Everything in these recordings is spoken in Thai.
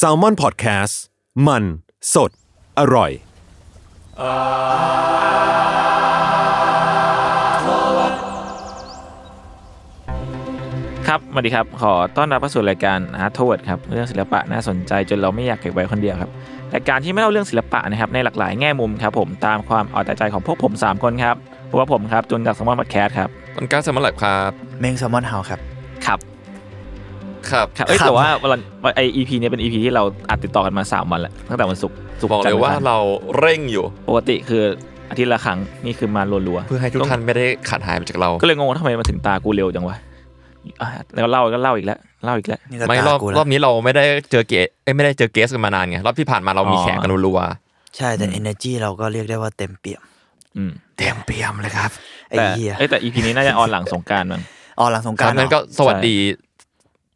s a l m o n PODCAST มัน สด อร่อย ครับสวัสดีครับ ขอต้อนรับเข้าสู่รายการ Art Toward ครับ เรื่องศิลปะน่าสนใจจนเราไม่อยากเก็บไว้คนเดียวครับ รายการที่ไม่เล่าเรื่องศิลปะนะครับ ในหลากหลายแง่มุมครับผมตามความเอาแต่ใจของพวกผม 3 คนครับพวกผมครับจุนจากสมอนบัตแคสครับต้นกล้าสมอลแลบครับเมงแซลมอนเฮาครับ ครับ ครับครับเอ้ยครับแต่ว่าวันไอ EP เนี้เป็น EP ที่เราอัดติดต่อกันมา3วันแล้วตั้งแต่วันศุกร์ศุกร์บอกจันเลทยร์ว่าอังคารเราเร่งอยู่ ปกติคืออาทิตย์ละครั้งนี่คือมารัวๆเพื่อให้ทุกท่านไม่ได้ขาดหายไปจากเรา ก็เลยงงว่าทำไมมาถึงตากูเร็วจังวะอะแล้วเล่าก็เล่าอีกแล้วเล่าอีกแล้วนี่ก็ไม่ตารอบกูรแล้อวบนี้เราไม่ได้เจอเกสเอ้ยไม่ได้เจอเกสกันมานานไงรอบที่ผ่านมาเรามีอ๋อแขกกันรัวใช่แต่ energy เราก็เรียกได้ว่าเต็มเปี่ยมอืมเต็มเปี่ยมเลยครับไอ้แต่เหี้ยเอ้ยแต่ EP นี้น่าจะออนหลังสงกรารมั้งอ๋อหลังสงๆกครารัรบงั้นก็สวัสดี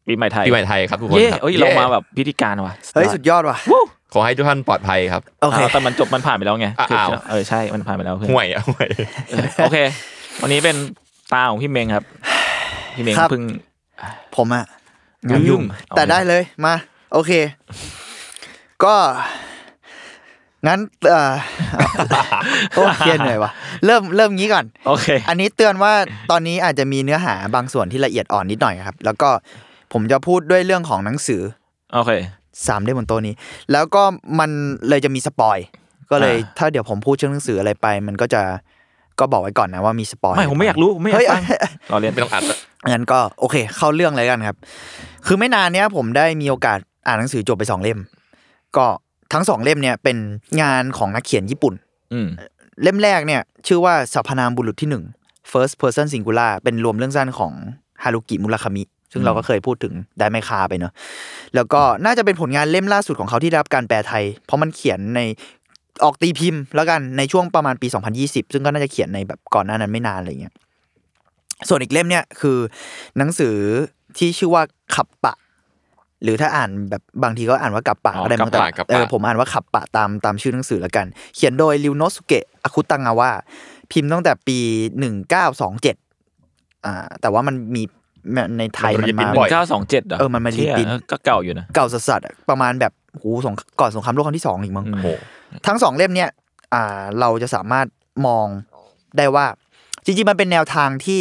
ปีใหม่ไทยปีใหม่ไทยครับทุกคนเย้ครับเอ้ยเรามาแบบพิธีการว่ะเฮ้ยสุดยอดว่ะขอให้ทุกท่านปลอดภัยครับโอเคาวแต่มันจบมันผ่านไปแล้วไงอ้าวคือเออใช่มันผ่านไปแล้วเพื่อนห่วยอะห่วยเออโอเค วันนี้เป็นตาของพี่เมงครับ พี่เมงครับเพิ่งผมอะงานยุ่ง แต่ได้เลยมา โอเค ก็งั้นเอ่อโอ้เพียเหนื่อยว่ะเริ่มเริ่มงี้ก่อนโอเค อันนี้เตือนว่าตอนนี้อาจจะมีเนื้อหาบางส่วนที่ละเอียดอ่อนนิดหน่อยครับ แล้วก็ ผมจะพูดด้วยเรื่องของหนังสือโอเคสามเล่มบนโต๊ะนี้ แล้วก็มันเลยจะมีสปอยก็เลยอ่าถ้าเดี๋ยวผมพูดเชื่อหนังสืออะไรไป มันก็จะก็บอกไว้ก่อนนะว่ามีสปอยไม่ผมไม่อยากรู้ผมไม่อยากเฮ้ยฟังเราเรียนไม่ต้องอัดอะงั้นก็โอเค เข้าเรื่องเลยกันครับ คือไม่นานเนี้ยผมได้มีโอกาสอ่านหนังสือจบไปสองเล่ม ก็ทั้งสองเล่มเนี่ยเป็นงานของนักเขียนญี่ปุ่นอืมเล่มแรกเนี่ย ชื่อว่าสรรพนามบุรุษที่หนึ่ง first person singular เป็นรวมเรื่องสั้นของฮารุกิมุราคามิ ซึ่งเราก็เคยพูดถึงได้ไม่คาไปเนอะแล้วก็น่าจะเป็นผลงานเล่มล่าสุดของเขาที่ได้รับการแปลไทย เพราะมันเขียนในออกตีพิมพ์แล้วกันในช่วงประมาณปี 2020 ซึ่งก็น่าจะเขียนในแบบก่อนหน้านั้นไม่นานอะไรเงี้ยส่วนอีกเล่มเนี่ยคือหนังสือที่ชื่อว่าขับปะ หรือถ้าอ่านแบบบางทีก็อ่านว่ากับปะอ๋อก็ได้มั้งแต่กับปะกับปะเออผมอ่านว่าขับปะตามตามชื่อหนังสือแล้วกัน เขียนโดยริวโนสุเกะอาคุตังาวะพิมพ์ตั้งแต่ปีหนึ่งเก้าสองเจ็ดอ่าแต่ว่ามันมี ในไทยมันมันรีพิมามพ์บ่อยเก้าสองเจ็ดเหรอเออมันมารีเชี่ยพิมพ์เออก็เก่าอยู่นะ เก่าสัสๆอะประมาณแบบโหสงก่อนสงครามโลกครั้งที่สองอีกมั้งอืมโอ้โหทั้งสองเล่มเนี่ยอ่าเราจะสามารถมองได้ว่า จริงๆ มันเป็นแนวทางที่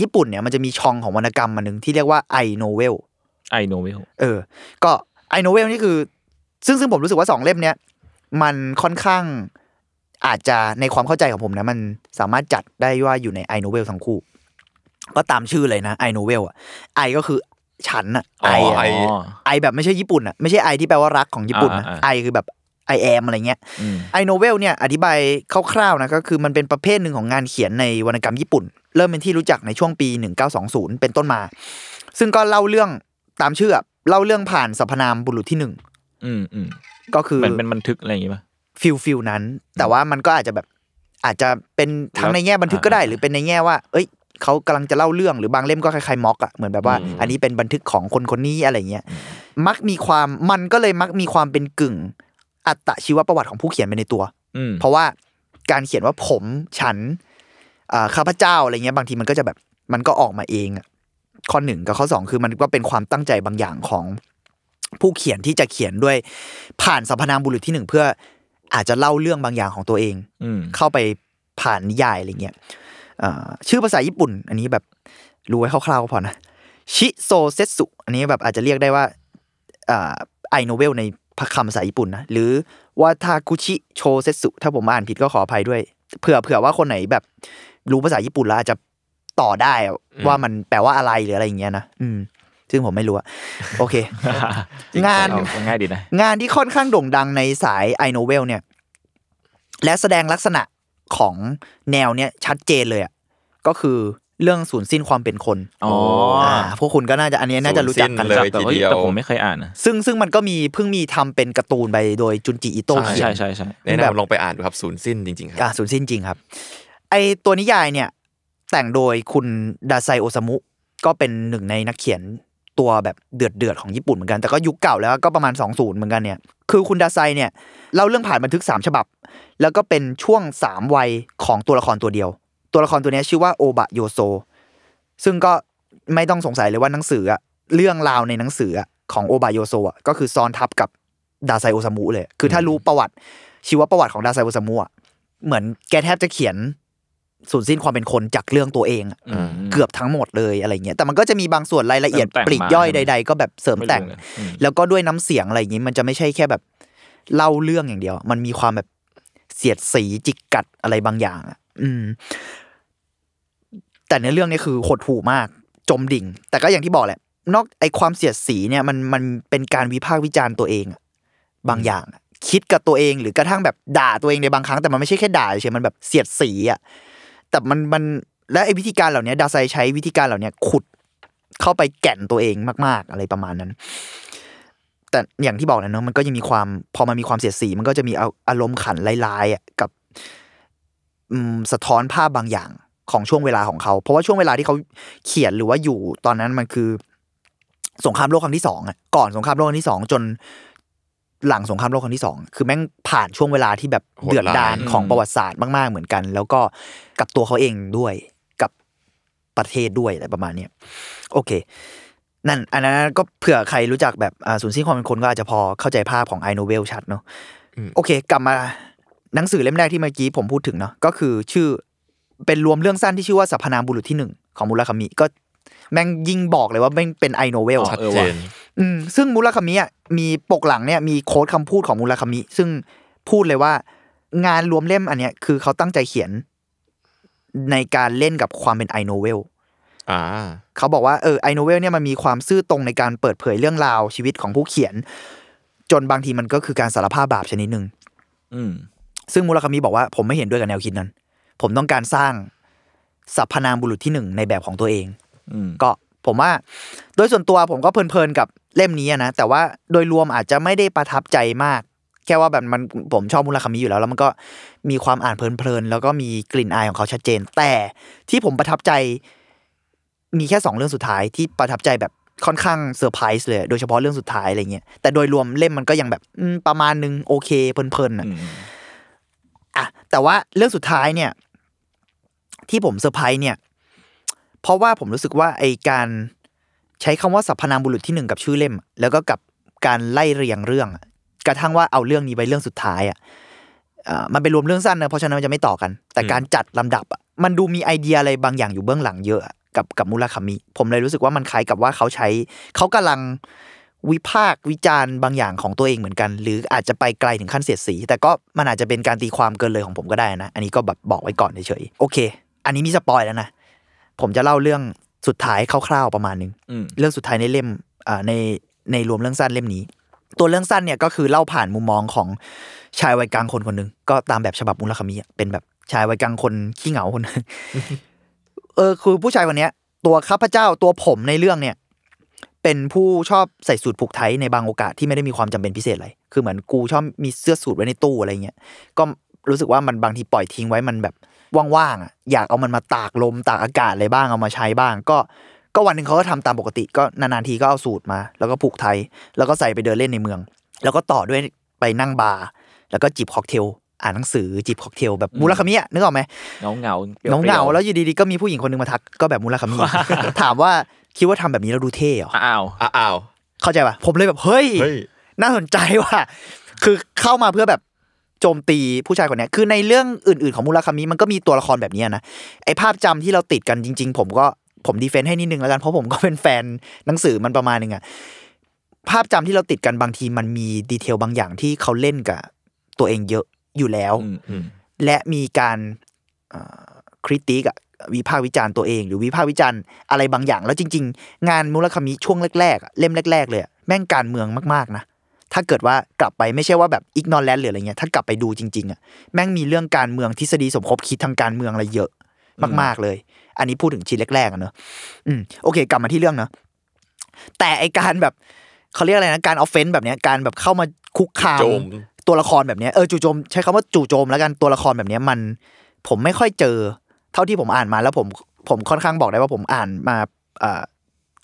ญี่ปุ่นเนี่ยมันจะมีช่องของวรรณกรรมมาหนึ่งที่เรียกว่าไอโนเวลไอโนเวลเออ ก็ไอโนเวลนี่คือ ซึ่งซึ่งผมรู้สึกว่าสองเล่มเนี้ยมันค่อนข้างอาจจะในความเข้าใจของผมนะ มันสามารถจัดได้ว่าอยู่ในไอโนเวลทั้งคู่ ก็ตามชื่อเลยนะไอโนเวลอะI ก็คือฉันอะไออ๋ออะ I I แบบไม่ใช่ญี่ปุ่นอะไม่ใช่ไอที่แปลว่ารักของญี่ปุ่นนะอ่าอ่า I คือแบบ I am อะไรเงี้ยอืม I novel เนี่ยอธิบายคร่าวๆนะก็คือมันเป็นประเภทหนึ่งของงานเขียนในวรรณกรรมญี่ปุ่น เริ่มเป็นที่รู้จักในช่วงปี 1920 เป็นต้นมา ซึ่งก็เล่าเรื่องตามชื่ออะเล่าเรื่องผ่านสรรพนามบุรุษที่หนึ่งอืมอืมก็คือเหมือนเป็นบันทึกอะไรอย่างงี้ป่ะ feel feel นั้น แต่ว่ามันก็อาจจะแบบอาจจะเป็นทั้งในแง่บันทึกก็ได้ หรือเป็นในแง่ว่า เอ้ย เขากำลังจะเล่าเรื่องหรือบางเล่มก็คล้ายๆม็อกอะเหมือนแบบว่าอืมอันนี้เป็นบันทึกของคนคนนี้อะไรเงี้ยมักมีความมันก็เลยมักมีความเป็นกึ่ง อัตชีวประวัติของผู้เขียนไปในตัวอืมเพราะว่าการเขียนว่าผมฉันอ่าข้าพเจ้าอะไรเงี้ยบางทีมันก็จะแบบมันก็ออกมาเองอะข้อหนึ่งกับข้อสองคือมันก็เป็นความตั้งใจบางอย่างของผู้เขียนที่จะเขียนด้วยผ่านสรรพนามบุรุษที่หนึ่งเพื่ออาจจะเล่าเรื่องบางอย่างของตัวเองอืมเข้าไปผ่านนิยายอะไรเงี้ยอ่า ชื่อภาษาญี่ปุ่น อันนี้แบบรู้ไว้คร่าวๆก็พอนะชิโซเซสุอันนี้แบบอาจจะเรียกได้ว่าไอโนเวลในคำภาษาญี่ปุ่นนะหรือวาทาคุชิโชเซสุถ้าผมอ่านผิดก็ขออภัยด้วยเผื่อเผื่อว่าคนไหนแบบรู้ภาษาญี่ปุ่นแล้วอาจจะต่อได้ว่ามันแปลว่าอะไรหรืออะไรอย่างเงี้ยนะอืม ซึ่งผมไม่รู้อะโอเค งานเอาง่ายดีนะงานที่ค่อนข้างโด่งดังในสายไอโนเวลเนี่ย และแสดงลักษณะ ของแนวเนี้ยชัดเจนเลยอะก็คือเรื่องสูญสิ้นความเป็นคนอ๋ออ่าพวกคุณก็น่าจะอันนี้น่าจะรู้จักกันสูญสิ้นเลยแต่ว่าทีเดียวแต่ผมไม่เคยอ่านนะซึ่งซึ่งมันก็มีเพิ่งมีทำเป็นการ์ตูนไปโดยจุนจิอิโตะใช่เขียนใช่ใช่ใช่แนะแบบนำลองไปอ่านดูครับศูนย์สิ้นจริงๆคอ่ารับสูญสิ้นจริงครับ ไอตัวนิยายเนี่ยแต่งโดยคุณดาไซโอซามุก็เป็นหนึ่งในนักเขียน ตัวแบบเดือดเดือดของญี่ปุ่นเหมือนกันแต่ก็ยุคเก่าแล้วก็ประมาณ 20 เหมือนกันเนี่ยคือคุณดาไซเนี่ยเล่าเรื่องผ่านบันทึก 3 ฉบับ แล้วก็เป็นช่วง 3 วัยของตัวละครตัวเดียว ตัวละครตัวนี้ชื่อว่าโอบะโยโซซึ่งก็ไม่ต้องสงสัยเลยว่าหนังสือเรื่องราวในหนังสือของโอบะโยโซะก็คือซ้อนทับกับดาไซโอซามุเลย คือถ้ารู้ประวัติชีวประวัติของดาไซโอซามุอะเหมือนแกแทบจะเขียน สูญสิ้นความเป็นคนจากเรื่องตัวเองอะอืมเกือบทั้งหมดเลยอะไรเงี้ยแต่มันก็จะมีบางส่วนรายละเอียดเสริมแต่งปลีกย่อยมาใด ๆ ก็แบบเสริมแต่งไรู้เลยอืมแล้วก็ด้วยน้ำเสียงอะไรอย่างนี้มันจะไม่ใช่แค่แบบเล่าเรื่องอย่างเดียว มันมีความแบบเสียดสีจิกกัดอะไรบางอย่างอะอืม แต่ในเรื่องนี้คือหดหู่มาก จมดิ่ง แต่ก็อย่างที่บอกแหละ นอกไอความเสียดสีเนี่ย มันมันเป็นการวิพากษ์วิจารณ์ตัวเองอะบางอย่างอะคิดกับตัวเองหรือกระทั่งแบบด่าตัวเองในบางครั้งแต่มันไม่ใช่แค่ด่าเฉยๆมันแบบเสียดสีอะ แต่มันมันและไอ้วิธีการเหล่านี้ดาไซใช้วิธีการเหล่านี้ขุดเข้าไปแก่นตัวเองมาก ๆ อะไรประมาณนั้น แต่อย่างที่บอกนะเนาะมันก็ยังมีความพอมันมีความเสียดสี มันก็จะมีอารมณ์ขันลายๆกับสะท้อนภาพบางอย่างของช่วงเวลาของเขา เพราะว่าช่วงเวลาที่เขาเขียนหรือว่าอยู่ตอนนั้นมันคือ สงครามโลกครั้งที่สองอะก่อนสงครามโลกครั้งที่สองจน หลังสงครามโลกครั้งที่สองคือแม่งผ่านช่วงเวลาที่แบบโหดร้ายเดือดดาลของประวัติศาสตร์มากๆเหมือนกัน แล้วก็กับตัวเขาเองด้วยกับประเทศด้วยอะไรประมาณเนี้ยโอเค นั่น อันนั้นก็เผื่อใครรู้จักแบบอ่าศูนย์สิ้นความเป็นคนก็อาจจะพอเข้าใจภาพของไอโนเวลชัดเนาะโอเค กลับมาหนังสือเล่มแรกที่เมื่อกี้ผมพูดถึงเนาะก็คือชื่อเป็นรวมเรื่องสั้นที่ชื่อว่าสรรพนามบุรุษที่หนึ่งของมุราคามิก็แม่งยิ่งบอกเลยว่าแม่งเป็นไอโนเวลอ๋อชัดเออเจว่ะน อืมซึ่งมูราคามิอะมีปกหลังเนี่ยมีโค้ดคำพูดของมูราคามิ ซึ่งพูดเลยว่า งานรวมเล่มอันเนี้ยคือเขาตั้งใจเขียน ในการเล่นกับความเป็นไอโนเวลอ่าเขาบอกว่าเออไอโนเวลเนี่ยมันมีความซื่อตรงในการเปิดเผยเรื่องราวชีวิตของผู้เขียน จนบางทีมันก็คือการสารภาพบาปชนิดหนึ่งอืมซึ่งมูราคามิบอกว่าผมไม่เห็นด้วยกับแนวคิดนั้น ผมต้องการสร้างสรรพนามบุรุษที่หนึ่งในแบบของตัวเองอืมก็ ผมว่า โดยส่วนตัวผมก็เพลินๆกับเล่มนี้อะนะแต่ว่าโดยรวมอาจจะไม่ได้ประทับใจมาก แค่ว่าแบบมันผมชอบมุราคามิอยู่แล้ว แล้วมันก็มีความอ่านเพลินๆแล้วก็มีกลิ่นอายของเขาชัดเจน แต่ที่ผมประทับใจ มีแค่สองเรื่องสุดท้ายที่ประทับใจแบบค่อนข้างเซอร์ไพรส์เลยโดยเฉพาะเรื่องสุดท้ายอะไรเงี้ยแต่โดยรวมเล่มมันก็ยังแบบอืมประมาณนึงโอเคเพลินๆอะอืมอะแต่ว่าเรื่องสุดท้ายเนี่ย ที่ผมเซอร์ไพรส์เนี่ย เพราะว่าผมรู้สึกว่าไอการใช้คำว่าสรรพนามบุรุษที่หนึ่งกับชื่อเล่ม แล้วก็กับการไล่เรียงเรื่อง กระทั่งว่าเอาเรื่องนี้ไปเรื่องสุดท้ายอะมันเป็นรวมเรื่องสั้นนะเพราะฉะนั้นมันจะไม่ต่อกัน แต่การจัดลำดับมันดูมีไอเดียอะไรบางอย่างอยู่เบื้องหลังเยอะกับกับมูราคามิ ผมเลยรู้สึกว่ามันคล้ายกับว่าเขาใช้เขากำลังวิพากษ์วิจารณ์บางอย่างของตัวเองเหมือนกัน หรืออาจจะไปไกลถึงขั้นเสียดสี แต่ก็มันอาจจะเป็นการตีความเกินเลยของผมก็ได้นะ อันนี้ก็แบบบอกไว้ก่อนเฉยๆโอเค อันนี้มีสปอยแล้วนะ ผมจะเล่าเรื่องสุดท้ายคร่าวๆประมาณนึงอืมเรื่องสุดท้ายในเล่มอ่าในในรวมเรื่องสั้นเล่มนี้ ตัวเรื่องสั้นเนี่ยก็คือเล่าผ่านมุมมองของชายวัยกลางคนคนหนึ่งก็ตามแบบฉบับมุลคามีอะเป็นแบบชายวัยกลางคนขี้เหงาคนหนึ่งเออคือผู้ชายคนเนี้ย ตัวข้าพเจ้าตัวผมในเรื่องเนี่ย เป็นผู้ชอบใส่สูตรผูกไทยในบางโอกาสที่ไม่ได้มีความจำเป็นพิเศษอะไรคือเหมือนกูชอบมีเสื้อสูทไว้ในตู้อะไรเงี้ยก็รู้สึกว่ามันบางทีปล่อยทิ้งไว้มันแบบ ว่างๆอะอยากเอามันมาตากลมตากอากาศอะไรบ้างเอามาใช้บ้าง ก็ก็วันหนึ่งเขาก็ทำตามปกติก็นานๆทีก็เอาสูทมา แล้วก็ผูกไท แล้วก็ใส่ไปเดินเล่นในเมือง แล้วก็ต่อด้วยไปนั่งบาร์แล้วก็จิบค็อกเทลอ่านหนังสือจิบค็อกเทลแบบมูราคามิอะนึกออกไหมเหงาเหงาเหงาเหงาๆแล้วอยู่ดีๆก็มีผู้หญิงคนหนึ่งมาทักก็แบบมูราคามิถามว่าคิดว่าทำแบบนี้แล้วดูเท่เหรออ้าวอ้าวเข้าใจป่ะผมเลยแบบเฮ้ยเฮ้ยน่าสนใจว่ะคือเข้ามาเพื่อแบบ โจมตีผู้ชายคนเนี้ยคือในเรื่องอื่นๆของมูราคามิมันก็มีตัวละครแบบเนี้ยนะไอภาพจำที่เราติดกันจริง ๆ ผมก็ผม defend ให้นิดนึงแล้วกันเพราะผมก็เป็นแฟนหนังสือมันประมาณนึงอะภาพจำที่เราติดกันบางทีมันมี detail บางอย่างที่เขาเล่นกับตัวเองเยอะอยู่แล้วอืมอืมและมีการ critique อะวิพากษ์วิจารณ์ตัวเอง หรือวิพากษ์วิจารณ์อะไรบางอย่าง แล้วจริง ๆ งานมูราคามิช่วงแรกๆอะเล่มแรก ๆ เลยอะแม่งการเมืองมากๆนะ ถ้าเกิดว่ากลับไปไม่ใช่ว่าแบบอิกนอ r แลนหรืออะไรเงี้ยถ้ากลับไปดูจริงๆอะแม่งมีเรื่องการเมืองทฤษฎีสมคบคิดทางการเมืองอะไรเยอะมากๆเลย อันนี้พูดถึงชิ้นแรกๆอะเนอะอืมโอเค กลับมาที่เรื่องเนอะแต่ไอการแบบเขาเรียกอะไรนะการออฟเฟนแบบเนี้ยการแบบเข้ามาคุกคามโจมตัวละครแบบเนี้ยเออจู่โจมใช้คำว่าจู่โจมแล้วกันตัวละครแบบเนี้ยมัน ผมไม่ค่อยเจอ เท่าที่ผมอ่านมาแล้วผมผมค่อนข้างบอกได้ว่าผมอ่านมาอ่า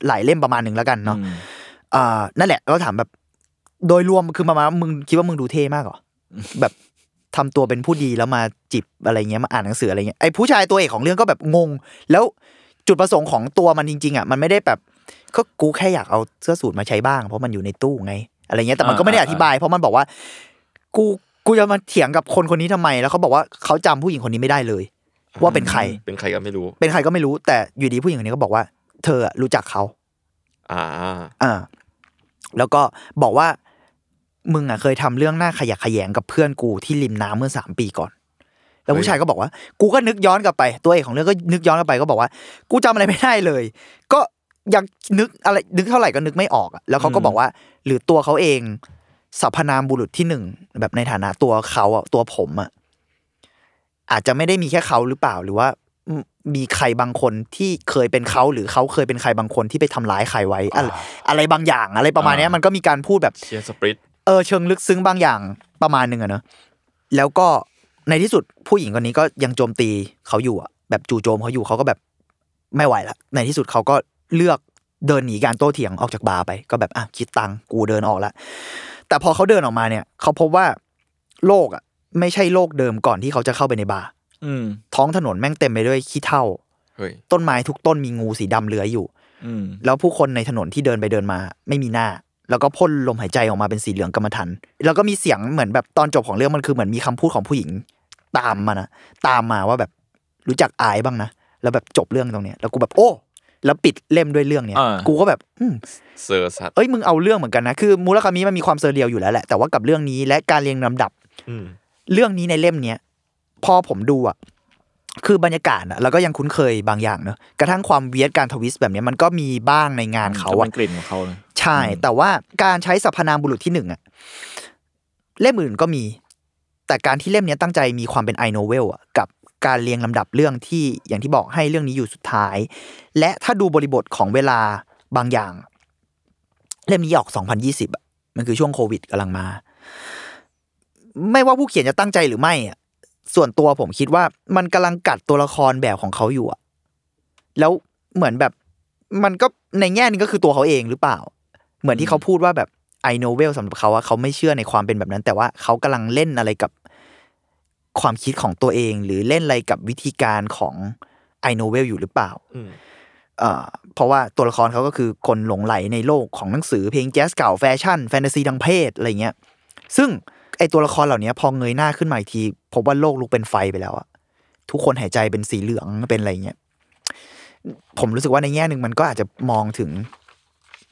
หลายเล่มประมาณหนึ่งแล้วกันเนาะอืมอ่านั่นแหละเราถามแบบ โดยรวมคือมามามึงคิดว่ามึงดูเท่มากเหรอแบบทำตัวเป็นผู้ดีแล้วมาจิบอะไรเงี้ยมาอ่านหนังสืออะไรเงี้ยไอ้ผู้ชายตัวเอกของเรื่องก็แบบงง แล้วจุดประสงค์ของตัวมันจริง ๆอะมันไม่ได้แบบก็กูแค่อยากเอาเสื้อสูทมาใช้บ้าง เพราะมันอยู่ในตู้ไง อะไรเงี้ยแต่มันก็ไม่ได้อธิบาย เพราะมันบอกว่า กูกูจะมาเถียงกับคนคนนี้ทำไม แล้วเขาบอกว่าเขาจำผู้หญิงคนนี้ไม่ได้เลย ว่าเป็นใคร เป็นใครก็ไม่รู้ เป็นใครก็ไม่รู้ แต่อยู่ดีผู้หญิงคนนี้ก็บอกว่า เธออะรู้จักเขา อ่า อ่า แล้วก็บอกว่า มึงอะเคยทำเรื่องหน้าขยะแขยงกับเพื่อนกูที่ริมน้ำเมื่อสามปีก่อน แล้วผู้ชายก็บอกว่า กูก็นึกย้อนกลับไป ตัวเอกของเรื่องก็นึกย้อนกลับไปก็บอกว่า กูจำอะไรไม่ได้เลย ก็ยังนึกอะไรนึกเท่าไหร่ก็นึกไม่ออกอะแล้วเขาก็บอกว่า หรือตัวเขาเองสรรพนามบุรุษที่หนึ่งแบบในฐานะตัวเขาอะตัวผมอะอาจจะไม่ได้มีแค่เขาหรือเปล่าหรือว่ามันมีใครบางคนที่เคยเป็นเขาหรือเขาเคยเป็นใครบางคนที่ไปทำร้ายใครไว้อะไรอะไรบางอย่างอะไรประมาณเนี้ยมันก็มีการพูดแบบเชิต เออเชิงลึกซึ้งบางอย่างประมาณหนึ่งอะเนอะแล้วก็ในที่สุดผู้หญิงคนนี้ก็ยังโจมตีเขาอยู่อะแบบจู่โจมเขาอยู่เขาก็แบบไม่ไหวละในที่สุดเขาก็เลือกเดินหนีการโต้เถียงออกจากบาร์ไป ก็แบบอะคิดตังค์กูเดินออกละแต่พอเขาเดินออกมาเนี่ยเขาพบว่าโลกอะไม่ใช่โลกเดิมก่อนที่เขาจะเข้าไปในบาร์อืมท้องถนนแม่งเต็มไปด้วยขี้เถ้าเฮ้ยต้นไม้ทุกต้นมีงูสีดำเลื้อยอยู่อืมแล้วผู้คนในถนนที่เดินไปเดินมา ไม่มีหน้า แล้วก็พ่นลมหายใจออกมาเป็นสีเหลืองกรรมทันแล้วก็มีเสียงเหมือนแบบตอนจบของเรื่องมันคือเหมือนมีคำพูดของผู้หญิงตามมานะตามมาว่าแบบรู้จักอายบ้างนะแล้วแบบจบเรื่องตรงเนี้ยแล้วกูแบบโอ้แล้วปิดเล่มด้วยเรื่องเนี้ยอ่ากูก็แบบอืมเซอร์สัตว์เอ้ยมึงเอาเรื่องเหมือนกันนะคือมูราคามิมันมีความ surreal อยู่แล้วแหละแต่ว่ากับเรื่องนี้และการเรียงลำดับอืมเรื่องนี้ในเล่มเนี้ยพอผมดูอะคือบรรยากาศอะเราก็ยังคุ้นเคยบางอย่างเนอะกระทั่งความ weird การ twist แบบเนี้ยมันก็มีบ้างในงานเขาก็อะเป็นกลิ่นของเขาเลย ใช่ แต่ว่าการใช้สรรพนามบุรุษที่หนึ่งอะเล่มอื่นก็มี แต่การที่เล่มเนี้ยตั้งใจมีความเป็น I-novel อะกับการเรียงลำดับเรื่องที่อย่างที่บอกให้เรื่องนี้อยู่สุดท้าย และถ้าดูบริบทของเวลาบางอย่าง เล่มนี้ออก 2020อะมันคือช่วงโควิดกำลังมา ไม่ว่าผู้เขียนจะตั้งใจหรือไม่อะส่วนตัวผมคิดว่ามันกำลังกัดตัวละครแบบของเขาอยู่อะแล้วเหมือนแบบมันก็ในแง่หนึงก็คือตัวเขาเองหรือเปล่า เหมือนที่เขาพูดว่าแบบไอโนเวลสำหรับเขาว่าเขาไม่เชื่อในความเป็นแบบนั้น แต่ว่าเขากำลังเล่นอะไรกับความคิดของตัวเอง หรือเล่นอะไรกับวิธีการของไอโนเวลอยู่หรือเปล่าอืมเอ่อเพราะว่าตัวละครเขาก็คือคนหลงไหลในโลกของหนังสือเพลงแจ๊สเก่าแฟชั่นแฟนตาซีทางเพศอะไรเงี้ย ซึ่งไอตัวละครเหล่านี้พอเงยหน้าขึ้นมาอีกทีพบว่าโลกลุกเป็นไฟไปแล้วอะทุกคนหายใจเป็นสีเหลืองเป็นอะไรเงี้ยผมรู้สึกว่าในแง่หนึ่งมันก็อาจจะมองถึง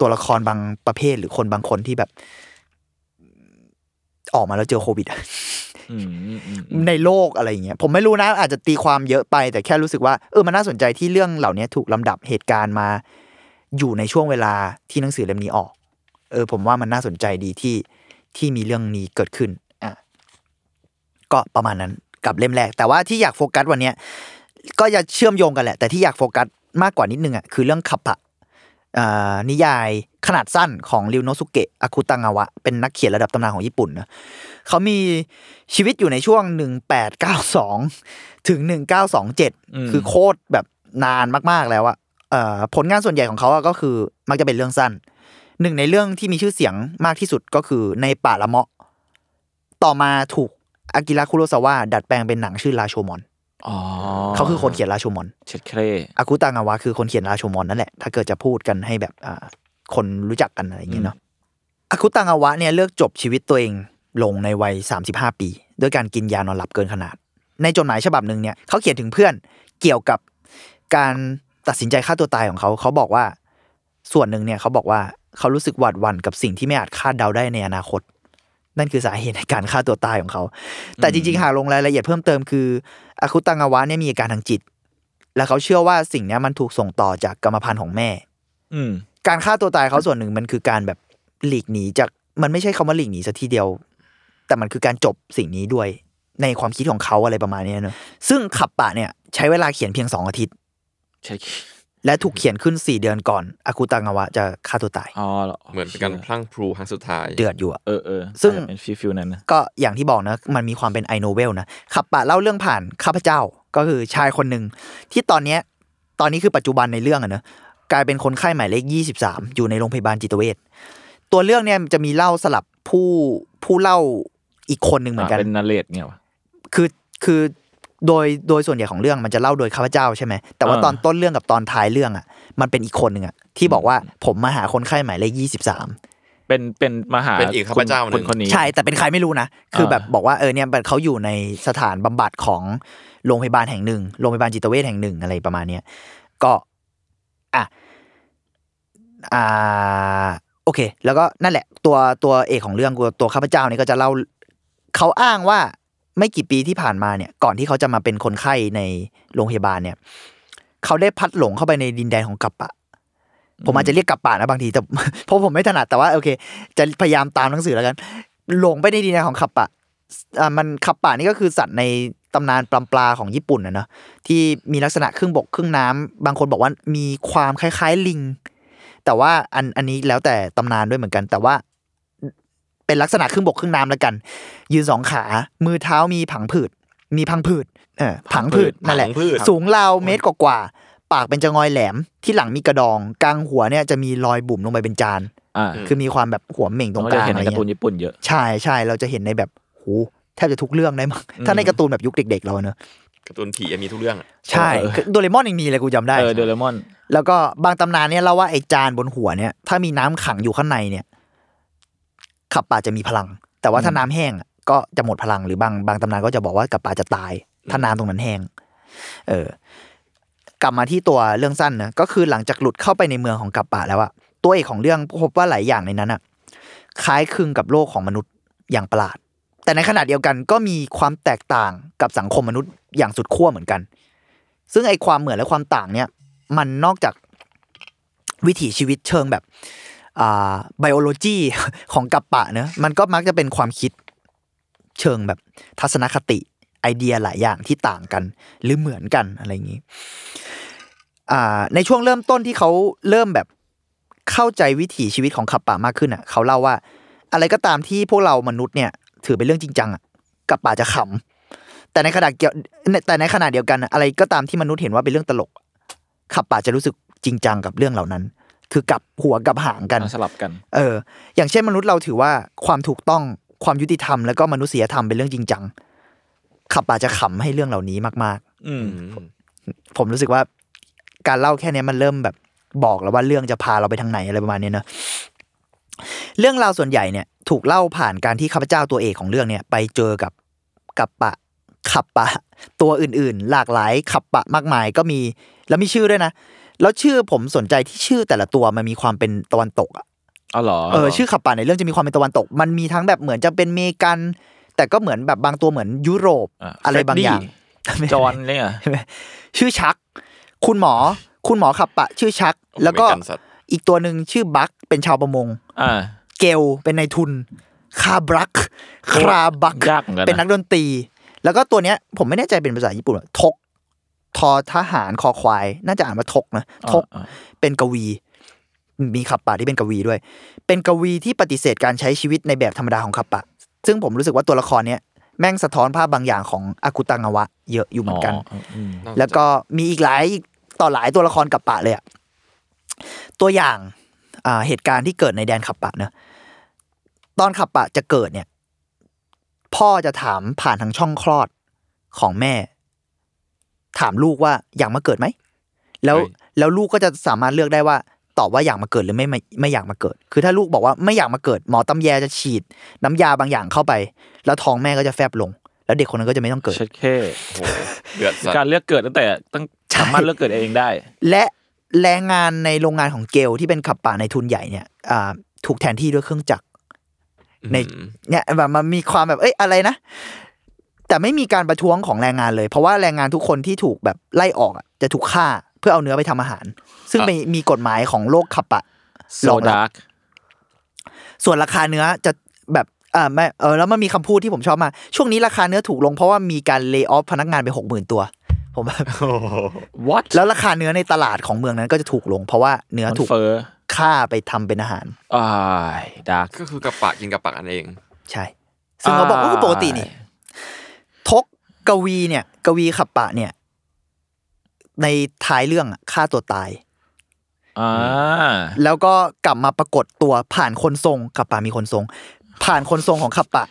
ตัวละครบางประเภทหรือคนบางคนที่แบบ ออกมาแล้วเจอโควิดอะอืมอืมอืมในโลกอะไรอย่างเงี้ยผมไม่รู้นะ อาจจะตีความเยอะไป แต่แค่รู้สึกว่าเออมันน่าสนใจที่เรื่องเหล่านี้ถูกลำดับเหตุการณ์มา อยู่ในช่วงเวลาที่หนังสือเล่มนี้ออก เออ ผมว่ามันน่าสนใจดีที่ที่มีเรื่องนี้เกิดขึ้นอะก็ประมาณนั้นกับเล่มแรก แต่ว่าที่อยากโฟกัสวันเนี้ยก็จะเชื่อมโยงกันแหละ แต่ที่อยากโฟกัสมากกว่านิดนึงอะคือเรื่องขับอะอ่า นิยายขนาดสั้นของริวโนสุเกะอาคุตังาวะ เป็นนักเขียนระดับตำนานของญี่ปุ่นนะเขามีชีวิตอยู่ในช่วง 1892 ถึง 1927 คือโคตรแบบนานมากๆแล้วอะเอ่อผลงานส่วนใหญ่ของเขาอะก็คือมักจะเป็นเรื่องสั้น หนึ่งในเรื่องที่มีชื่อเสียงมากที่สุดก็คือในป่าละเมาะ ต่อมาถูกอากิระคุโรซาวะดัดแปลงเป็นหนังชื่อราโชมอนอ๋อ เขาคือคนเขียนราโชมอนเช็ดเครอากุตังาวะคือคนเขียนราโชมอนนั่นแหละ ถ้าเกิดจะพูดกันให้แบบอ่าคนรู้จักกันอะไรอย่างเงี้ยเนาะอากุตังาวะเนี่ยเลือกจบชีวิตตัวเองลงในวัย 35 ปี ด้วยการกินยานอนหลับเกินขนาด ในจดหมายฉบับหนึ่งเนี่ยเขาเขียนถึงเพื่อนเกี่ยวกับการตัดสินใจฆ่าตัวตายของเขา เขาบอกว่าส่วนหนึ่งเนี่ยเขาบอกว่าเขารู้สึกหวาดหวั่นกับสิ่งที่ไม่อาจคาดเดาได้ในอนาคต นั่นคือสาเหตุในการฆ่าตัวตายของเขา แต่จริงๆ หากลงรายละเอียดเพิ่มเติมคืออาคุตังาวะเนี่ยมีอาการทางจิต และเขาเชื่อว่าสิ่งเนี้ยมันถูกส่งต่อจากกรรมพันธุ์ของแม่ อืมการฆ่าตัวตายเขาส่วนหนึ่งมันคือการแบบหลีกหนีจากมันไม่ใช่คำว่าหลีกหนีซะทีเดียว แต่มันคือการจบสิ่งนี้ด้วยในความคิดของเขาอะไรประมาณเนี้ยเนอะซึ่งคัปปะเนี่ย ใช้เวลาเขียนเพียงสองอาทิตย์ใช่ และถูกเขียนขึ้น 4 เดือนก่อนอาคุตางาวะจะฆ่าตัวตาย อ๋อเหรอเหมือนเป็นการพรั่งพรูครั้งสุดท้าย เดือดอยู่อะเออเออซึ่งอาจจะเป็น feel feel นั้นนะก็อย่างที่บอกนะ มันมีความเป็น I-novel นะขับปะเล่าเรื่องผ่านข้าพเจ้าก็คือชายคนหนึ่งที่ตอนเนี้ยตอนนี้คือปัจจุบันในเรื่องอะเนอะกลายเป็นคนไข้หมายเลข 23 อยู่ในโรงพยาบาลจิตเวชตัวเรื่องเนี่ยจะมีเล่าสลับผู้ผู้เล่าอีกคนหนึ่งเหมือนกันเป็นนาเรตเนี่ยวะคือคือ โดยโดยส่วนใหญ่ของเรื่องมันจะเล่าโดยข้าพเจ้าใช่ไหมแต่ว่าอ่าตอนต้นเรื่องกับตอนท้ายเรื่องอะ มันเป็นอีกคนหนึ่งอะที่บอกว่าผมมาหาคนไข้หมายเลขยี่สิบสามเป็นเป็นมหาเป็นอีกข้าพเจ้าหนึ่คนงคนนี้ใช่แต่เป็นใครไม่รู้นะคือแบบบอกว่าเออเนี่ยเขาอยู่ในสถานบำบัดของโรงพยาบาลแห่งหนึ่งโรงพยาบาลจิตเวชแห่งหนึ่งอะไรประมาณเนี้ยก็อะอ่าโอเค แล้วก็นั่นแหละ ตัวตัวเอกของเรื่องตัวตัวข้าพเจ้าเนี่ยก็จะเล่าเขาอ้างว่า ไม่กี่ปีที่ผ่านมาเนี่ย ก่อนที่เขาจะมาเป็นคนไข้ในโรงพยาบาลเนี่ย เขาได้พัดหลงเข้าไปในดินแดนของกัปปะ ผมอาจจะเรียกกัปปะนะบางทีแต่เพราะผมไม่ถนัดแต่ว่าโอเค จะพยายามตามหนังสือแล้วกัน หลงไปในดินแดนของขับปะอ่ามันขับปะนี่ก็คือสัตว์ในตำนานปลาปลาของญี่ปุ่นนะเนาะที่มีลักษณะครึ่งบกครึ่งน้ำบางคนบอกว่ามีความคล้ายๆลิง แต่ว่าอันอันนี้แล้วแต่ตำนานด้วยเหมือนกัน แต่ว่า เป็นลักษณะครึ่งบกครึ่งน้ำแล้วกัน ยืนสองขา มือเท้ามีผังผืด มีพังผืดเออผังผืดนั่นแหละผังพืชสูงราวเมตรกว่าๆปากเป็นจะงอยแหลมที่หลังมีกระดอง กลางหัวเนี่ยจะมีรอยบุ๋มลงไปเป็นจานอ่าคือมีความแบบหัวเหม่งตรงเรากจะลางเห็นอะในไรการ์ตูนเงี้ยญี่ปุ่นเยอะใช่ใช่เราจะเห็นในแบบโหแทบจะทุกเรื่องได้มั้งถ้าในการ์ตูนแบบยุคเด็ก ๆ เราเนอะการ์ตูนผีมีทุกเรื่องอะใช่เออคือโดเรมอนยังมีเลยกูจำได้เออโดเรมอน แล้วก็บางตำนานเนี่ยเล่าว่าไอ้จานบนหัวเนี่ยถ้ามีน้ำขังอยู่ข้างในเนี่ย ขับป่าจะมีพลัง แต่ว่าถ้าน้ำแห้งอะก็จะหมดพลังหรือบางบางตำนานก็จะบอกว่ากับป่าจะตาย ถ้าน้ำตรงนั้นแห้ง เออ กลับมาที่ตัวเรื่องสั้นนะก็คือหลังจากหลุดเข้าไปในเมืองของกับป่าแล้วอะตัวเอกของเรื่องพบว่าหลายอย่างในนั้นอะคล้ายคลึงกับโลกของมนุษย์อย่างประหลาด แต่ในขณะเดียวกันก็มีความแตกต่างกับสังคมมนุษย์อย่างสุดขั้วเหมือนกัน ซึ่งไอความเหมือนและความต่างเนี่ย มันนอกจากวิถีชีวิตเชิงแบบอ่า ไบโอโลจีของกัปปะเนอะมันก็มักจะเป็นความคิดเชิงแบบทัศนคติไอเดียหลายอย่างที่ต่างกัน หรือเหมือนกันอะไรอย่างนี้อ่าในช่วงเริ่มต้นที่เขาเริ่มแบบเข้าใจวิถีชีวิตของขับป่ามากขึ้นอะ เขาเล่าว่า อะไรก็ตามที่พวกเรามนุษย์เนี่ย ถือเป็นเรื่องจริงจังอะกับป่าจะขำแต่ในขณะเกี่ยวแต่ในขณะเดียวกัน อะอะไรก็ตามที่มนุษย์เห็นว่าเป็นเรื่องตลกขับป่าจะรู้สึกจริงจังกับเรื่องเหล่านั้น คือกลับหัวกลับหางกันสลับกัน เออ อย่างเช่นมนุษย์เราถือว่าความถูกต้องความยุติธรรมแล้วก็มนุษยธรรมเป็นเรื่องจริงจังขับป่าจะขำให้เรื่องเหล่านี้มากอืมๆผมรู้สึกว่าการเล่าแค่เนี้ยมันเริ่มแบบบอกแล้วว่าเรื่องจะพาเราไปทางไหนอะไรประมาณเนี้ยเนอะเรื่องราวส่วนใหญ่เนี่ย ถูกเล่าผ่านการที่ข้าพเจ้าตัวเอกของเรื่องเนี่ย ไปเจอกับกับปะขับปะ ตัวอื่นๆ หลากหลายขับปะมากมายก็มี แล้วมีชื่อด้วยนะ แล้วชื่อผมสนใจที่ชื่อแต่ละตัวมันมีความเป็นตะวันตกอะอ๋อเหรอเออชื่อขับป่าในเรื่องจะมีความเป็นตะวันตก มันมีทั้งแบบเหมือนจะเป็นเมกัน แต่ก็เหมือนแบบบางตัวเหมือนยุโรปอะอะไรบางอย่างจอนเนี่ยใช่ไหมชื่อชัก คุณหมอ คุณหมอขับปะ ชื่อชัก แล้วก็เหมือนนสัตว์อีกตัวหนึ่งชื่อบักเป็นชาวประมงอ่าเกลเป็นนายทุน คาบรัก คราบักยากเหมือนกันนะเป็นนักดนตรี แล้วก็ตัวเนี้ยผมไม่แน่ใจเป็นภาษาญี่ปุ่นหรอทก ทอทหารคอควาย น่าจะอ่านว่าทกนะทกอ่าเป็นกวี มีขับปะที่เป็นกวีด้วย เป็นกวีที่ปฏิเสธการใช้ชีวิตในแบบธรรมดาของขับปะ ซึ่งผมรู้สึกว่าตัวละครเนี้ยแม่งสะท้อนภาพบางอย่างของอากุตังาวะ เยอะอยู่เหมือนกันอืมน่าสนใจแล้วก็มีอีกหลายต่อหลายตัวละครกับปะเลยอะตัวอย่างอ่าเหตุการณ์ที่เกิดในแดนขับปะเนอะตอนขับปะจะเกิดเนี่ย พ่อจะถามผ่านทางช่องคลอดของแม่ ถามลูกว่าอยากมาเกิดไหมแล้วเฮ้ยแล้วลูกก็จะสามารถเลือกได้ว่าตอบว่าอยากมาเกิดหรือไม่ไม่ไม่อยากมาเกิด คือถ้าลูกบอกว่าไม่อยากมาเกิดหมอตำแยจะฉีด น้ำยาบางอย่างเข้าไป แล้วท้องแม่ก็จะแฟบลง แล้วเด็กคนนั้นก็จะไม่ต้องเกิดเช็ดแค่โอ้โหเดือดสัตการว์เลือกเกิดตั้งแต่ตั้งใช่สามารถเลือกเกิดเองได้ และแรงงานในโรงงานของเกลที่เป็นขับป่าในทุนใหญ่เนี่ยอ่าถูกแทนที่ด้วยเครื่องจักรในอืมเนี่ยแบบมันมีความแบบเอ้ยอะไรนะ แต่ไม่มีการประท้วงของแรงงานเลย เพราะว่าแรงงานทุกคนที่ถูกแบบไล่ออกอะจะถูกฆ่าเพื่อเอาเนื้อไปทำอาหาร ซึ่งมีมีกฎหมายของโลกคัปปะโซรองรับ dark ส่วนราคาเนื้อจะแบบเออไม่เออแล้วมันมีคำพูดที่ผมชอบมากช่วงนี้ราคาเนื้อถูกลงเพราะว่ามีการ lay off พนักงานไปหกหมื่นตัว ผมแบบ what แล้วราคาเนื้อในตลาดของเมืองนั้นก็จะถูกลง เพราะว่าเนื้อมันถูกเฟ้อฆ่าไปทำเป็นอาหารอ้ายดาร์กก็คือกระปะกินกระปะกันเอง ใช่ ซึ่งเขาบอกว่าก็ปกตินี่ ทกกวีเนี่ย กวีขับปะเนี่ย ในท้ายเรื่องอะฆ่าตัวตายอ่าแล้วก็กลับมาปรากฏตัวผ่านคนทรงขับปะมีคนทรง ผ่านคนทรงของขับปะ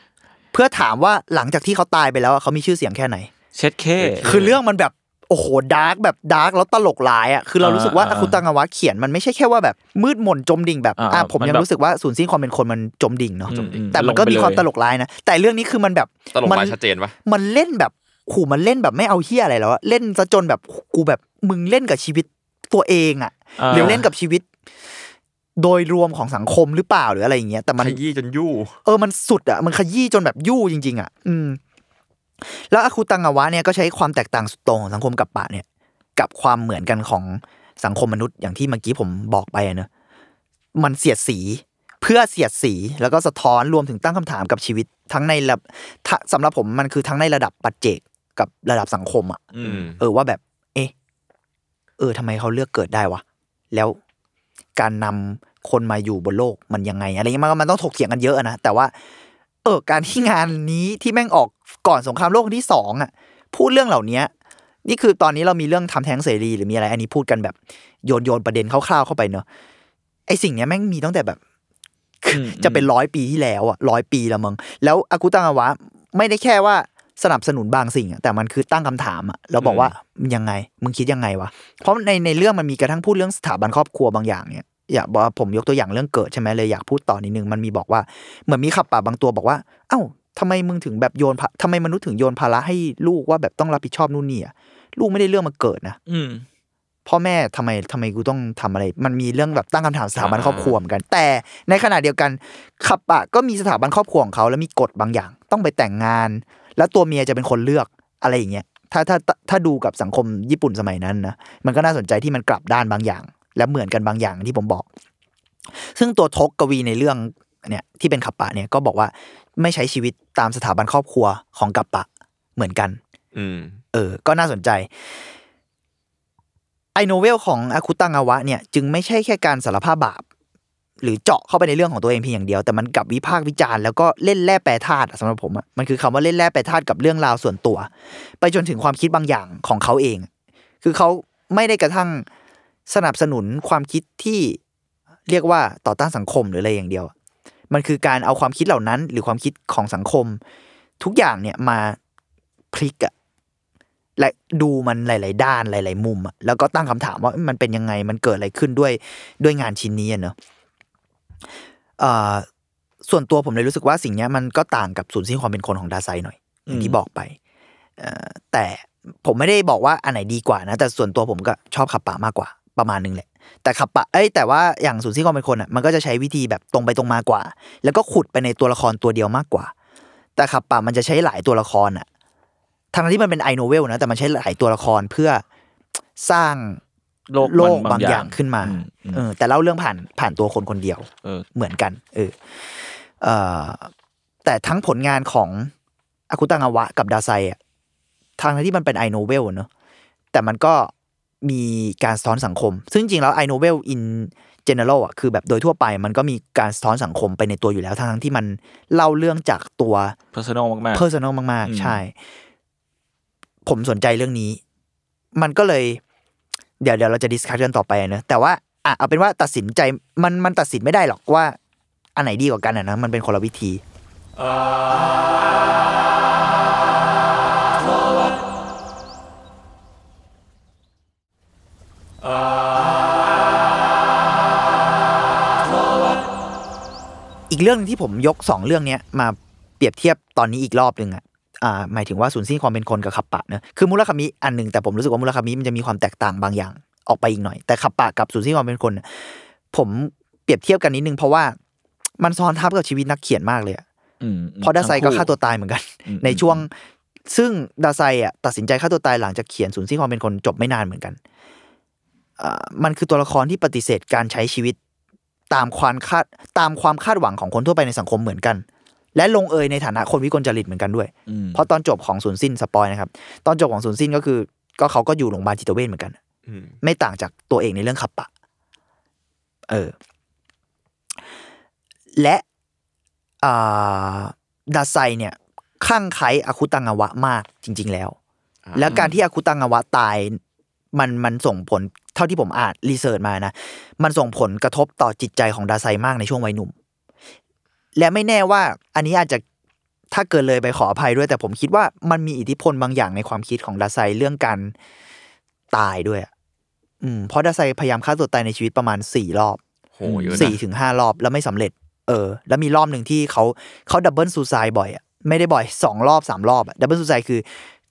เพื่อถามว่าหลังจากที่เขาตายไปแล้วอะเขามีชื่อเสียงแค่ไหน เช็ดเค คือเรื่องมันแบบ โอ้โหดาร์กแบบดาร์กแล้วตลกร้ายอะคือเรารู้สึกว่าอ่าอาคุตังาวะเขียนมันไม่ใช่แค่ว่าแบบมืดมนจมดิ่งแบบอ่าอะผมมันยังแบบรู้สึกว่าสูญสิ้นความเป็นคนมันจมดิ่งเนาะอืมอืมแต่มันก็มีความลงไปเลยตลกร้ายนะแต่เรื่องนี้คือมันแบบตลกมัร้ายชัดเจนปะมันเล่นแบบขู่มันเล่นแบบไม่เอาเฮียอะไรแล้วอะเล่นซะจนแบบกูแบบมึงเล่นกับชีวิตตัวเองอะอ่าหรือเล่นกับชีวิต โดยรวมของสังคมหรือเปล่าหรืออะไรอย่างเงี้ยแต่มันขยี้จนยู่ เออมันสุดอะมันขยี้จนแบบยู่จริง ๆ อะ อืม แล้วอาคุตังาวะเนี่ยก็ใช้ความแตกต่างสุดโต่งของสังคมกับปะเนี่ย กับความเหมือนกันของสังคมมนุษย์อย่างที่เมื่อกี้ผมบอกไปอะเนอะมันเสียดสีเพื่อเสียดสีแล้วก็สะท้อนรวมถึงตั้งคำถามกับชีวิตทั้งในระถ้าสำหรับผมมันคือทั้งในระดับปัจเจกกับระดับสังคมอะอืมเออว่าแบบ เอ๊ะเออทำไมเขาเลือกเกิดได้วะแล้วการนำคนมาอยู่บนโลกมันยังไงอะไรเงี้ยมันมันต้องถกเถียงกันเยอะอะนะแต่ว่า เออการที่งานนี้ที่แม่งออกก่อนสงครามโลกครั้งที่สองอะ พูดเรื่องเหล่านี้นี่คือตอนนี้เรามีเรื่องทำแท้งเสรีหรือมีอะไร อันนี้พูดกันแบบโยนโยนประเด็นคร่าวๆเข้าไปเนอะไอสิ่งเนี้ยแม่งมีตั้งแต่แบบอืมจะเป็นร้อยปีที่แล้วอะร้อยปีละมึงแล้วอากุตังอาวะ ไม่ได้แค่ว่าสนับสนุนบางสิ่งอะแต่มันคือตั้งคำถามอะแล้วบอกว่ามันยังไงมึงคิดยังไงวะเพราะในในเรื่องมันมีกระทั่งพูดเรื่องสถาบันครอบครัวบางอย่างเนี่ย อยากบอกว่าผมยกตัวอย่างเรื่องเกิดใช่ไหมเลยอยากพูดต่อนิดนึงมันมีบอกว่าเหมือนมีขับป่าบางตัวบอกว่า เอ้าทำไมมึงถึงแบบโยนภาทำไมมนุษย์ถึงโยนภาระให้ลูกว่าแบบต้องรับผิดชอบนู่นนี่อะลูกไม่ได้เรื่องมาเกิดนะอืมพ่อแม่ทำไมทำไมกูต้องทำอะไร มันมีเรื่องแบบตั้งคำถามสถาบันครอบครัวเหมือนกัน แต่ในขณะเดียวกันขับปะก็มีสถาบันครอบครัวของเขาแล้วมีกฎบางอย่าง ต้องไปแต่งงาน แล้วตัวเมียจะเป็นคนเลือกอะไรอย่างเงี้ยถ้าถ้าถ้าดูกับสังคมญี่ปุ่นสมัยนั้นนะมันก็น่าสนใจที่มันกลับด้านบางอย่าง และเหมือนกันบางอย่างที่ผมบอก ซึ่งตัวทกกวีในเรื่องเนี่ยที่เป็นขับปะเนี่ยก็บอกว่าไม่ใช้ชีวิตตามสถาบันครอบครัวของกัปปะเหมือนกัน อืม เออ ก็น่าสนใจ ไอโนเวลของอาคุตังอาวะเนี่ยจึงไม่ใช่แค่การสารภาพบาป หรือเจาะเข้าไปในเรื่องของตัวเองเพียงอย่างเดียว แต่มันกลับวิพากษ์วิจารณ์แล้วก็เล่นแร่แปรธาตุอะสำหรับผมอะมันคือคำว่าเล่นแร่แปรธาตุกับเรื่องราวส่วนตัว ไปจนถึงความคิดบางอย่างของเขาเอง คือเขาไม่ได้กระทั่ง สนับสนุนความคิดที่เรียกว่าต่อต้านสังคมหรืออะไรอย่างเดียว มันคือการเอาความคิดเหล่านั้น หรือความคิดของสังคม ทุกอย่างเนี่ยมาพลิกอะและดูมันหลาย ๆ ด้านหลาย ๆ มุมอะแล้วก็ตั้งคำถามว่ามันเป็นยังไงมันเกิดอะไรขึ้นด้วยด้วยงานชิ้นนี้เนอะเอ่อส่วนตัวผมเลยรู้สึกว่าสิ่งเนี้ยมันก็ต่างกับสูญสิ้นความเป็นคนของดาไซหน่อยอย่างที่บอกไปเอ่อแต่ผมไม่ได้บอกว่าอันไหนดีกว่านะ แต่ส่วนตัวผมก็ชอบขับปะมากกว่า ประมาณนึงแหละ แต่ขับปะเอ้ยแต่ว่าอย่างสูญสิ้นความเป็นคนอะมันก็จะใช้วิธีแบบตรงไปตรงมากว่า แล้วก็ขุดไปในตัวละครตัวเดียวมากกว่า แต่ขับปะมันจะใช้หลายตัวละครอะทั้งที่มันเป็นไอโนเวลนะแต่มันใช้หลายตัวละครเพื่อสร้างโลกโลกมันบางอย่างขึ้นมาอืมอืมเออ แต่เล่าเรื่องผ่านผ่านตัวคนคนเดียวเออเหมือนกัน เออเอ่อแต่ทั้งผลงานของอาคุตางาวะกับดาไซอะทางที่มันเป็น I-novel เนอะแต่มันก็ มีการสะท้อนสังคม ซึ่งจริงๆแล้ว I-novel in general อะคือแบบโดยทั่วไปมันก็มีการสะท้อนสังคมไปในตัวอยู่แล้วทั้งๆที่มันเล่าเรื่องจากตัว personal มาก personalมากอืมๆใช่ ผมสนใจเรื่องนี้ มันก็เลย เดี๋ยวเดี๋ยวเราจะ discuss กันต่อไปนะแต่ว่าอะเอาเป็นว่าตัดสินใจมันมันตัดสินไม่ได้หรอกว่า อันไหนดีกว่ากันอะนะมันเป็นคนละวิธี เรื่องหนึ่งที่ผมยกสองเรื่องเนี้ยมาเปรียบเทียบตอนนี้อีกรอบหนึ่งอะอ่าหมายถึงว่าสูญสิ้นความเป็นคนกับขับปะเนอะคือมูลคามิอันหนึ่งแต่ผมรู้สึกว่ามูลคามิมันจะมีความแตกต่างบางอย่างออกไปอีกหน่อย แต่ขับปะกับสูญสิ้นความเป็นคนน่ะผมเปรียบเทียบกันนิดนึงเพราะว่ามันซ้อนทับกับชีวิตนักเขียนมากเลยอะๆอืมเพราะดาไซก็ฆ่าตัวตายเหมือนกันอืมในช่วง ซึ่งดาไซอะตัดสินใจฆ่าตัวตายหลังจากเขียนสูญสิ้นความเป็นคนจบไม่นานเหมือนกันอ่ามันคือตัวละครที่ปฏิเสธการใช้ชีวิต ตามความคาดตามความคาดหวังของคนทั่วไปในสังคมเหมือนกัน และลงเอยในฐานะคนวิกลจริตเหมือนกันด้วยอืมเพราะตอนจบของศูนย์สิ้นสปอยนะครับ ตอนจบของศูนย์สิ้นก็คือ ก็เขาก็อยู่โรงพยาบาลจิตเวชเหมือนกันอืมไม่ต่างจากตัวเองในเรื่องขับปะ เออ และอ่าดาไซเนี่ยคลั่งไคล้อาคุตังอวะมากจริง ๆ แล้วอ่าแล้วการที่อาคุตังอวะตาย มันมันส่งผลเท่าที่ผมอ่านรีเสิร์ชมานะ มันส่งผลกระทบต่อจิตใจของดาไซมากในช่วงวัยหนุ่ม และไม่แน่ว่าอันนี้อาจจะถ้าเกินเลยไปขออภัยด้วย แต่ผมคิดว่ามันมีอิทธิพลบางอย่างในความคิดของดาไซเรื่องการตายด้วยอะอืมเพราะดาไซพยายามฆ่าตัวตายในชีวิตประมาณสี่รอบโหเยอะนะสี่ถึงห้ารอบแล้วไม่สำเร็จ เออ แล้วมีรอบหนึ่งที่เขาเขาดับเบิลซูซายบ่อยอะไม่ได้บ่อยสองรอบสามรอบอะดับเบิลซูซายคือ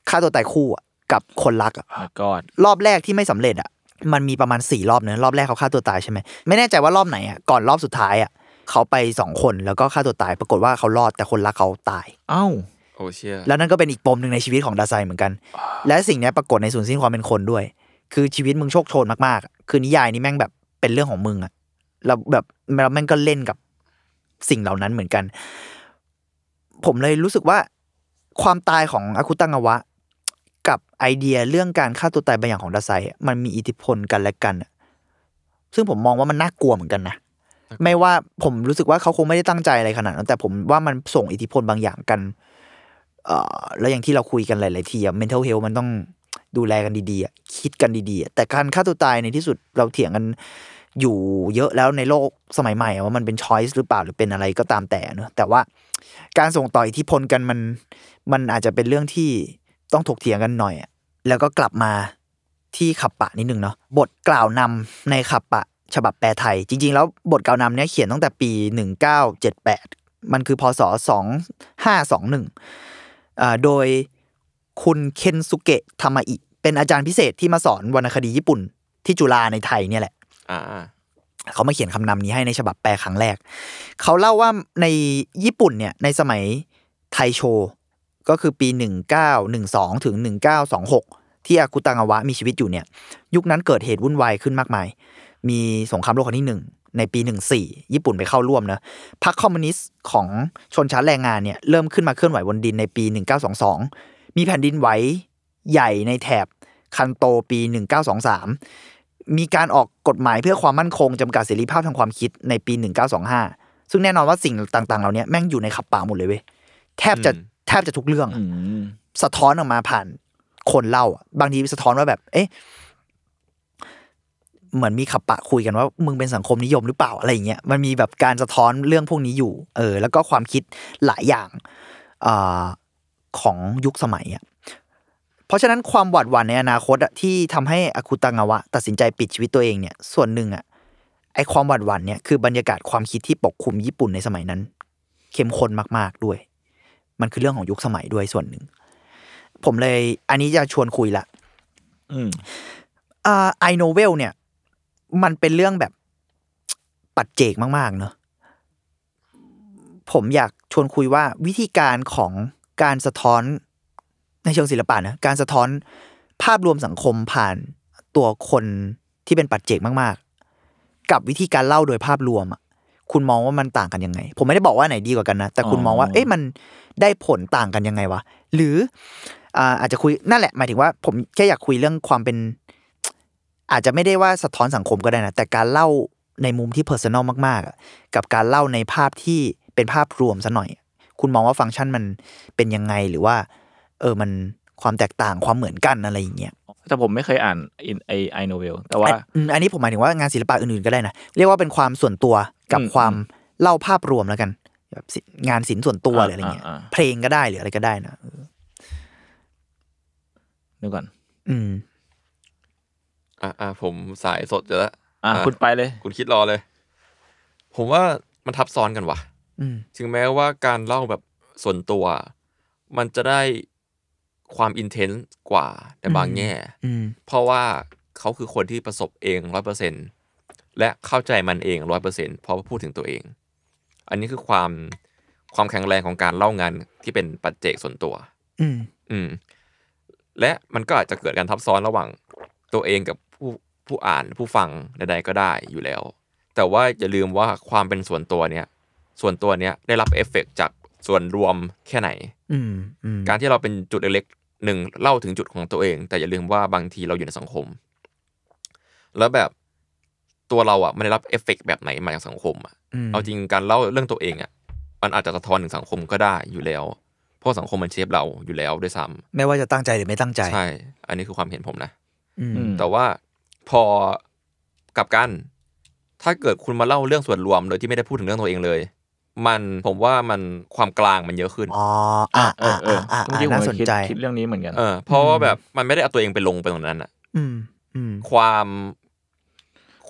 ฆ่าตัวตายคู่อะ กับคนรักอะแล้วก็รอบแรกที่ไม่สำเร็จอะมันมีประมาณสี่รอบเนอะรอบแรกเขาฆ่าตัวตายใช่ไหมไม่แน่ใจว่ารอบไหนอะก่อนรอบสุดท้ายอะเขาไปสองคนแล้วก็ฆ่าตัวตาย ปรากฏว่าเขารอดแต่คนรักเขาตาย เอ้าโอ้เชี่ยแล้วนั่นก็เป็นอีกปมหนึ่งในชีวิตของดาไซเหมือนกัน และสิ่งเนี้ยปรากฏในศูนย์สิ้นความเป็นคนด้วย คือชีวิตมึงโชคโชนมากๆอะคือนิยายนี้แม่งแบบเป็นเรื่องของมึงอะแล้วแบบแล้วแม่งก็เล่นกับสิ่งเหล่านั้นเหมือนกัน ผมเลยรู้สึกว่าความตายของอาคุตังอวะ กับไอเดียเรื่องการฆ่าตัวตายบางอย่างของดาไซอะมันมีอิทธิพลกันและกันอะซึ่งผมมองว่ามันน่ากลัวเหมือนกันนะไม่ว่าผมรู้สึกว่าเขาคงไม่ได้ตั้งใจอะไรขนาดนั้นแต่ผมว่ามันส่งอิทธิพลบางอย่างกัน เอ่อแล้วอย่างที่เราคุยกันหลาย ๆ ทีอะ mental health มันต้องดูแลกันดีๆอะคิดกันดีๆอะแต่การฆ่าตัวตายในที่สุดเราเถียงกันอยู่เยอะแล้วในโลกสมัยใหม่อะว่ามันเป็น choice หรือเปล่าหรือเป็นอะไรก็ตามแต่เนอะแต่ว่าการส่งต่ออิทธิพลกันมันมันอาจจะเป็นเรื่องที่ ต้องถกเถียงกันหน่อยอะแล้วก็กลับมาที่ขับปะนิดนึงเนาะบทกล่าวนำในขับปะ ฉบับแปลไทย จริง ๆ แล้วบทกล่าวนำเนี้ยเขียนตั้งแต่ปี 1978 มันคือพศ 2521อ่าโดยคุณเคนสุเกะทามาอิ เป็นอาจารย์พิเศษที่มาสอนวรรณคดีญี่ปุ่นที่จุฬาในไทยเนี่ยแหละอ่าเขามาเขียนคำนำนี้ให้ในฉบับแปลครั้งแรก เขาเล่าว่าในญี่ปุ่นเนี่ยในสมัยไทโช ก็คือปี 1912 ถึง 1926 ที่อากุตังอวะมีชีวิตอยู่เนี่ย ยุคนั้นเกิดเหตุวุ่นวายขึ้นมากมาย มีสงครามโลกครั้งที่หนึ่งในปี 14 ญี่ปุ่นไปเข้าร่วมนะพรรคคอมมิวนิสต์ของชนชั้นแรงงานเนี่ยเริ่มขึ้นมาเคลื่อนไหวบนดินในปี 1922 มีแผ่นดินไหวใหญ่ในแถบคันโตปี 1923 มีการออกกฎหมายเพื่อความมั่นคงจำกัดเสรีภาพทางความคิดในปี 1925 ซึ่งแน่นอนว่าสิ่งต่างๆ เหล่านี้แม่งอยู่ในขับป่าหมดเลยเว้ยแทบจะ แทบจะทุกเรื่องอืมสะท้อนออกมาผ่านคนเล่าอะบางทีสะท้อนว่าแบบ เอ๊ะเหมือนมีขับปะคุยกันว่า มึงเป็นสังคมนิยมหรือเปล่าอะไรอย่างเงี้ยมันมีแบบการสะท้อนเรื่องพวกนี้อยู่ เออ แล้วก็ความคิดหลายอย่างอาของยุคสมัยอะเพราะฉะนั้นความหวาดหวั่นในอนาคตอะที่ทำให้อาคุตังาวะ ตัดสินใจปิดชีวิตตัวเองเนี่ย ส่วนหนึ่งอะไอความหวาดหวั่นเนี่ยคือบรรยากาศความคิดที่ปกคลุมญี่ปุ่นในสมัยนั้น เข้มข้นมาก ๆด้วย มันคือเรื่องของยุคสมัยด้วยส่วนหนึ่ง ผมเลย อันนี้จะชวนคุยละอืมอ่าไอโนเวลเนี่ย มันเป็นเรื่องแบบปัจเจกมากๆ เนอะผมอยากชวนคุยว่าวิธีการของการสะท้อนในเชิงศิลปะนะการสะท้อนภาพรวมสังคมผ่านตัวคนที่เป็นปัจเจกมาก ๆ กับวิธีการเล่าโดยภาพรวมอะคุณมองว่ามันต่างกันยังไง ผมไม่ได้บอกว่าไหนดีกว่ากันนะ แต่คุณมองว่า เอ๊ะมัน ได้ผลต่างกันยังไงวะ หรืออ่าอาจจะคุยนั่นแหละ หมายถึงว่า ผมแค่อยากคุยเรื่องความเป็น อาจจะไม่ได้ว่าสะท้อนสังคมก็ได้นะ แต่การเล่าในมุมที่ personal มากๆอะกับการเล่าในภาพที่เป็นภาพรวมซะหน่อย คุณมองว่าฟังก์ชันมันเป็นยังไงหรือว่า เออมันความแตกต่างความเหมือนกันอะไรอย่างเงี้ยแต่ผมไม่เคยอ่านไอไอโนเวลแต่ว่า อันอืมอันนี้ผมหมายถึงว่างานศิลปะอื่นๆก็ได้นะ เรียกว่าเป็นความส่วนตัวกับอืมความเล่าภาพรวมแล้วกัน แบบศิงานศิลป์ส่วนตัวอ่าหรืออะไรเงี้ยอ่าอ่าเพลงก็ได้หรืออะไรก็ได้นะเออเดี๋ยวก่อน อืม อ่าอ่าผมสายสดอยู่แล้วอะอะคุณไปเลย คุณคิดรอเลย ผมว่ามันทับซ้อนกันว่ะอืมถึงแม้ว่าการเล่าแบบส่วนตัว มันจะได้ความอินเทนส์กว่าในบางแง่อืมเพราะว่าเขาคือคนที่ประสบเองร้อยเปอร์เซ็นและเข้าใจมันเองร้อยเปอร์เซ็นเพราะว่าพูดถึงตัวเอง อันนี้คือความความแข็งแรงของการเล่างานที่เป็นปัจเจกส่วนตัว อืม อืม และมันก็อาจจะเกิดการทับซ้อนระหว่างตัวเองกับผู้ผู้อ่านผู้ฟังใดๆก็ได้อยู่แล้ว แต่ว่าอย่าลืมว่าความเป็นส่วนตัวเนี้ยส่วนตัวเนี้ยได้รับเอฟเฟกต์จากส่วนรวมแค่ไหนอืมอืมการที่เราเป็นจุดเล็กหนึ่งเล่าถึงจุดของตัวเอง แต่อย่าลืมว่าบางทีเราอยู่ในสังคม แล้วแบบ ตัวเราอะมันได้รับเอฟเฟกต์แบบไหนมาจากสังคมอะอืมเอาจริงการเล่าเรื่องตัวเองอะมันอาจจะสะท้อนถึงสังคมก็ได้อยู่แล้ว เพราะสังคมมัน shape เราอยู่แล้วด้วยซ้ำไม่ว่าจะตั้งใจหรือไม่ตั้งใจใช่อันนี้คือความเห็นผมนะอืมอืมแต่ว่าพอกลับกัน ถ้าเกิดคุณมาเล่าเรื่องส่วนรวม โดยที่ไม่ได้พูดถึงเรื่องตัวเองเลย มันผมว่ามันความกลางมันเยอะขึ้นอ๋ออ่าเออ่าอเอออ่าเมื่ออ่ากี้ผมน่าก็สนคิดใจคิดเรื่องนี้เหมือนกันเออเพราะว่าแบบมันไม่ได้เอาตัวเองไปลงไปตรงนั้นอะอืมอืมความ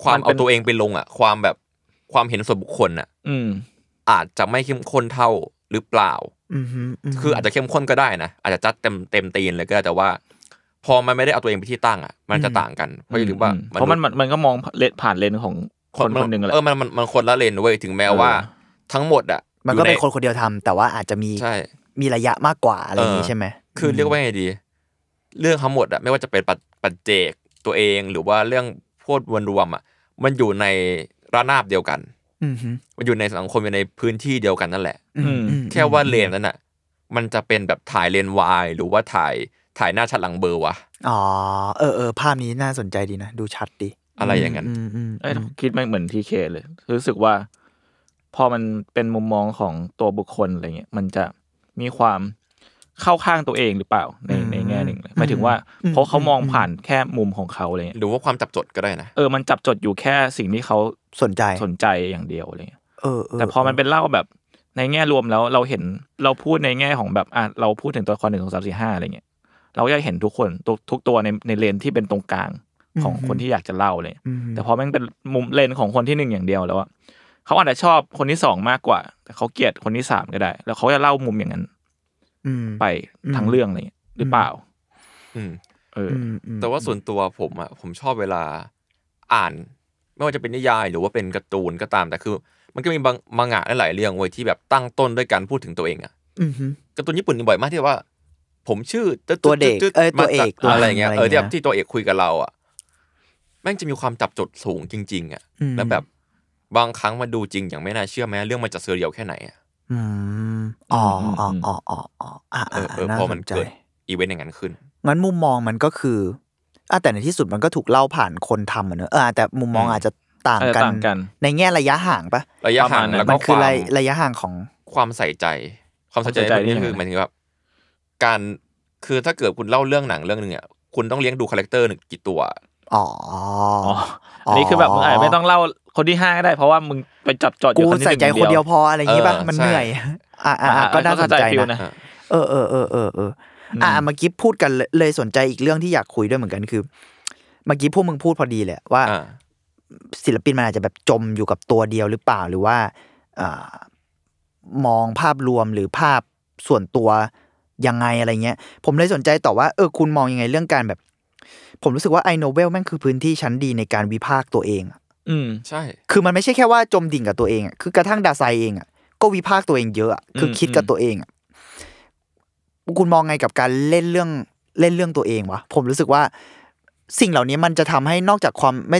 ความมันเป็เอานตัวเองไปลงอะความแบบความเห็นส่วนบุคคลอะอืม อาจจะไม่เข้มข้นเท่าหรือเปล่าอืมฮึมคืออาจจะเข้มข้นก็ได้นะอาจจะจัดเต็มเต็มตีนเลยก็ได้แต่ว่า พอมันไม่ได้เอาตัวเองไปที่ตั้งอะมันจะต่างกันเพราะอย่าลืมว่าอืเพราะมันมันมันก็มองเลนผ่านเลนของคนคนหนึ่งแหละเออมันมันมันคนละเลนเว้ยถึงแม้ว่าเออทั้งหมดอะมันก็เป็นอยู่คนคนเดียวทำแต่ว่าอาจจะมีใช่มีระยะมากกว่าอะไรอย่างนี้เออใช่ไหมคือเรียกว่าไงดี เรื่องทั้งหมดอะไม่ว่าจะเป็นปัจปัจเจกตัวเองหรือว่าเรื่อง โพดวนรวมอะมันอยู่ในระนาบเดียวกันอืมฮึมันอยู่ในสังคมอยู่ในพื้นที่เดียวกันนั่นแหละอืมอืมแค่ว่าเลนนั้นอะมันจะเป็นแบบถ่ายเลนวายหรือว่าถ่ายถ่ายหน้าชัดหลังเบอร์วะอ๋อเออเออภาพนี้น่าสนใจดีนะดูชัดดีอะไรอย่างนั้นอืมอืมเอ้ยคิดไม่เหมือนทีเคเลย รู้สึกว่า พอมันเป็นมุมมองของตัวบุคคลอะไรเงี้ยมันจะมีความเข้าข้างตัวเองหรือเปล่าในในแง่ หนึ่งเลยหมายถึงว่าเพราะเขามองผ่านแค่มุมของเขาอะไรเงี้ยหรือว่าความจับจดก็ได้นะเออมันจับจดอยู่แค่สิ่งที่เขาสนใจสนใจอย่างเดียวอะไรเงี้ยเออเออแต่พอมันเป็นเล่าแบบในแง่รวมแล้วเราเห็นเราพูดในแง่ของแบบอะเราพูดถึงตัวละครหนึ่งสองสามสี่ห้าอะไรเงี้ยเราก็จะเห็นทุกคนทุกทุกตัวในในเลนที่เป็นตรงกลางของคนที่อยากจะเล่าเลยอืมแต่พอแม่งเป็นมุมเลนของคนที่หนึ่งอย่างเดียวแล้วอะเขาอาจจะชอบคนที่สองมากกว่า แต่เขาเกลียดคนที่สามก็ได้ แล้วเขาจะเล่ามุมอย่างนั้นอืมไปทั้งเรื่องอะไรเงี้ยหรือเปล่า อืมเอออือมอืมแต่ว่าส่วนตัวผมอะผมชอบเวลาอ่าน ไม่ว่าจะเป็นนิยาย หรือว่าเป็นการ์ตูนก็ตามแต่คือ มันก็มีบางมังงะหลายๆเรื่องเว้ยที่แบบตั้งต้นด้วยการพูดถึงตัวเองอะอืมฮึการ์ตูนญี่ปุ่นนี่บ่อยมากที่ว่า ผมชื่อตึ๊ดตัวเด็กตึ๊ดเอ้ยมาตัวเอกจากตัวอะไรเงี้ยอะไรเออที่แบบเงี้ยที่ตัวเอกคุยกับเราอะแม่งจะมีความจับจดสูงจริง ๆอะอืมแล้วแบบบางครั้งมาดูจริงอย่างไม่น่าเชื่อแม้เรื่องมันจะเซอร์เรียลแค่ไหนอะอืมอ๋ออ๋ออ๋ออ๋ออ๋ออ่าเออเออน่าพอสมันนใจเกิดอีเวนต์อย่างนั้นขึ้น งั้นมุมมองมันก็คืออะแต่ในที่สุดมันก็ถูกเล่าผ่านคนทำอะเนอะเออแต่มุมมองอืมอาจจะต่างอาจจะกันต่างกัน ในแง่ระยะห่างปะระยะห่างประมาณนั้นแล้วมัก็คือวามระระยะห่างของ ความใส่ใจ ความใส่ใจความใส่ใจในที่นี้นี่คือยังไง หมายถึงแบบการคือถ้าเกิดคุณเล่าเรื่องหนังเรื่องหนึ่งอะคุณต้องเลี้ยงดู character หนึ่งกี่ตัว อ๋ออ๋ออันนี้คือแบบมึงอาจจะไม่ต้องเล่าคนที่ห้าก็ได้เพราะว่ามึงไปจับจดอกูยู่คนที่ใส่ใจหงคนเดียวพออะไรอย่างงี้ป่ะเออมันใช่ เหนื่อย อ่าอ่าอะก็น่าสเข้นใจฟิลนะนะ เออเออเออเออเออ อ่าเมื่อกี้พูดกันเลยเลยสนใจอีกเรื่องที่อยากคุยด้วยเหมือนกันคือเมื่อกี้พวกมึงพูดพอดีเลยว่าอ่าศิลปินมันอาจจะแบบจมอยู่กับตัวเดียวหรือเปล่าหรือว่าอ่ามองภาพรวมหรือภาพส่วนตัวยังไงอะไรเงี้ย ผมเลยสนใจต่อว่าเออคุณมองยังไงเรื่องการแบบ ผมรู้สึกว่าไอโนเวลแม่งคือพื้นที่ชั้นดีในการวิพากษ์ตัวเองอะอืมใช่ คือมันไม่ใช่แค่ว่าจมดิ่งกับตัวเองอะคือกระทั่งดาไซเองอะก็วิพากษ์ตัวเองเยอะอะคือคิดกับตัวเองอะ คุณมองไงกับการเล่นเรื่องเล่นเรื่องตัวเองวะผมรู้สึกว่าสิ่งเหล่านี้มันจะทำให้นอกจากความไม่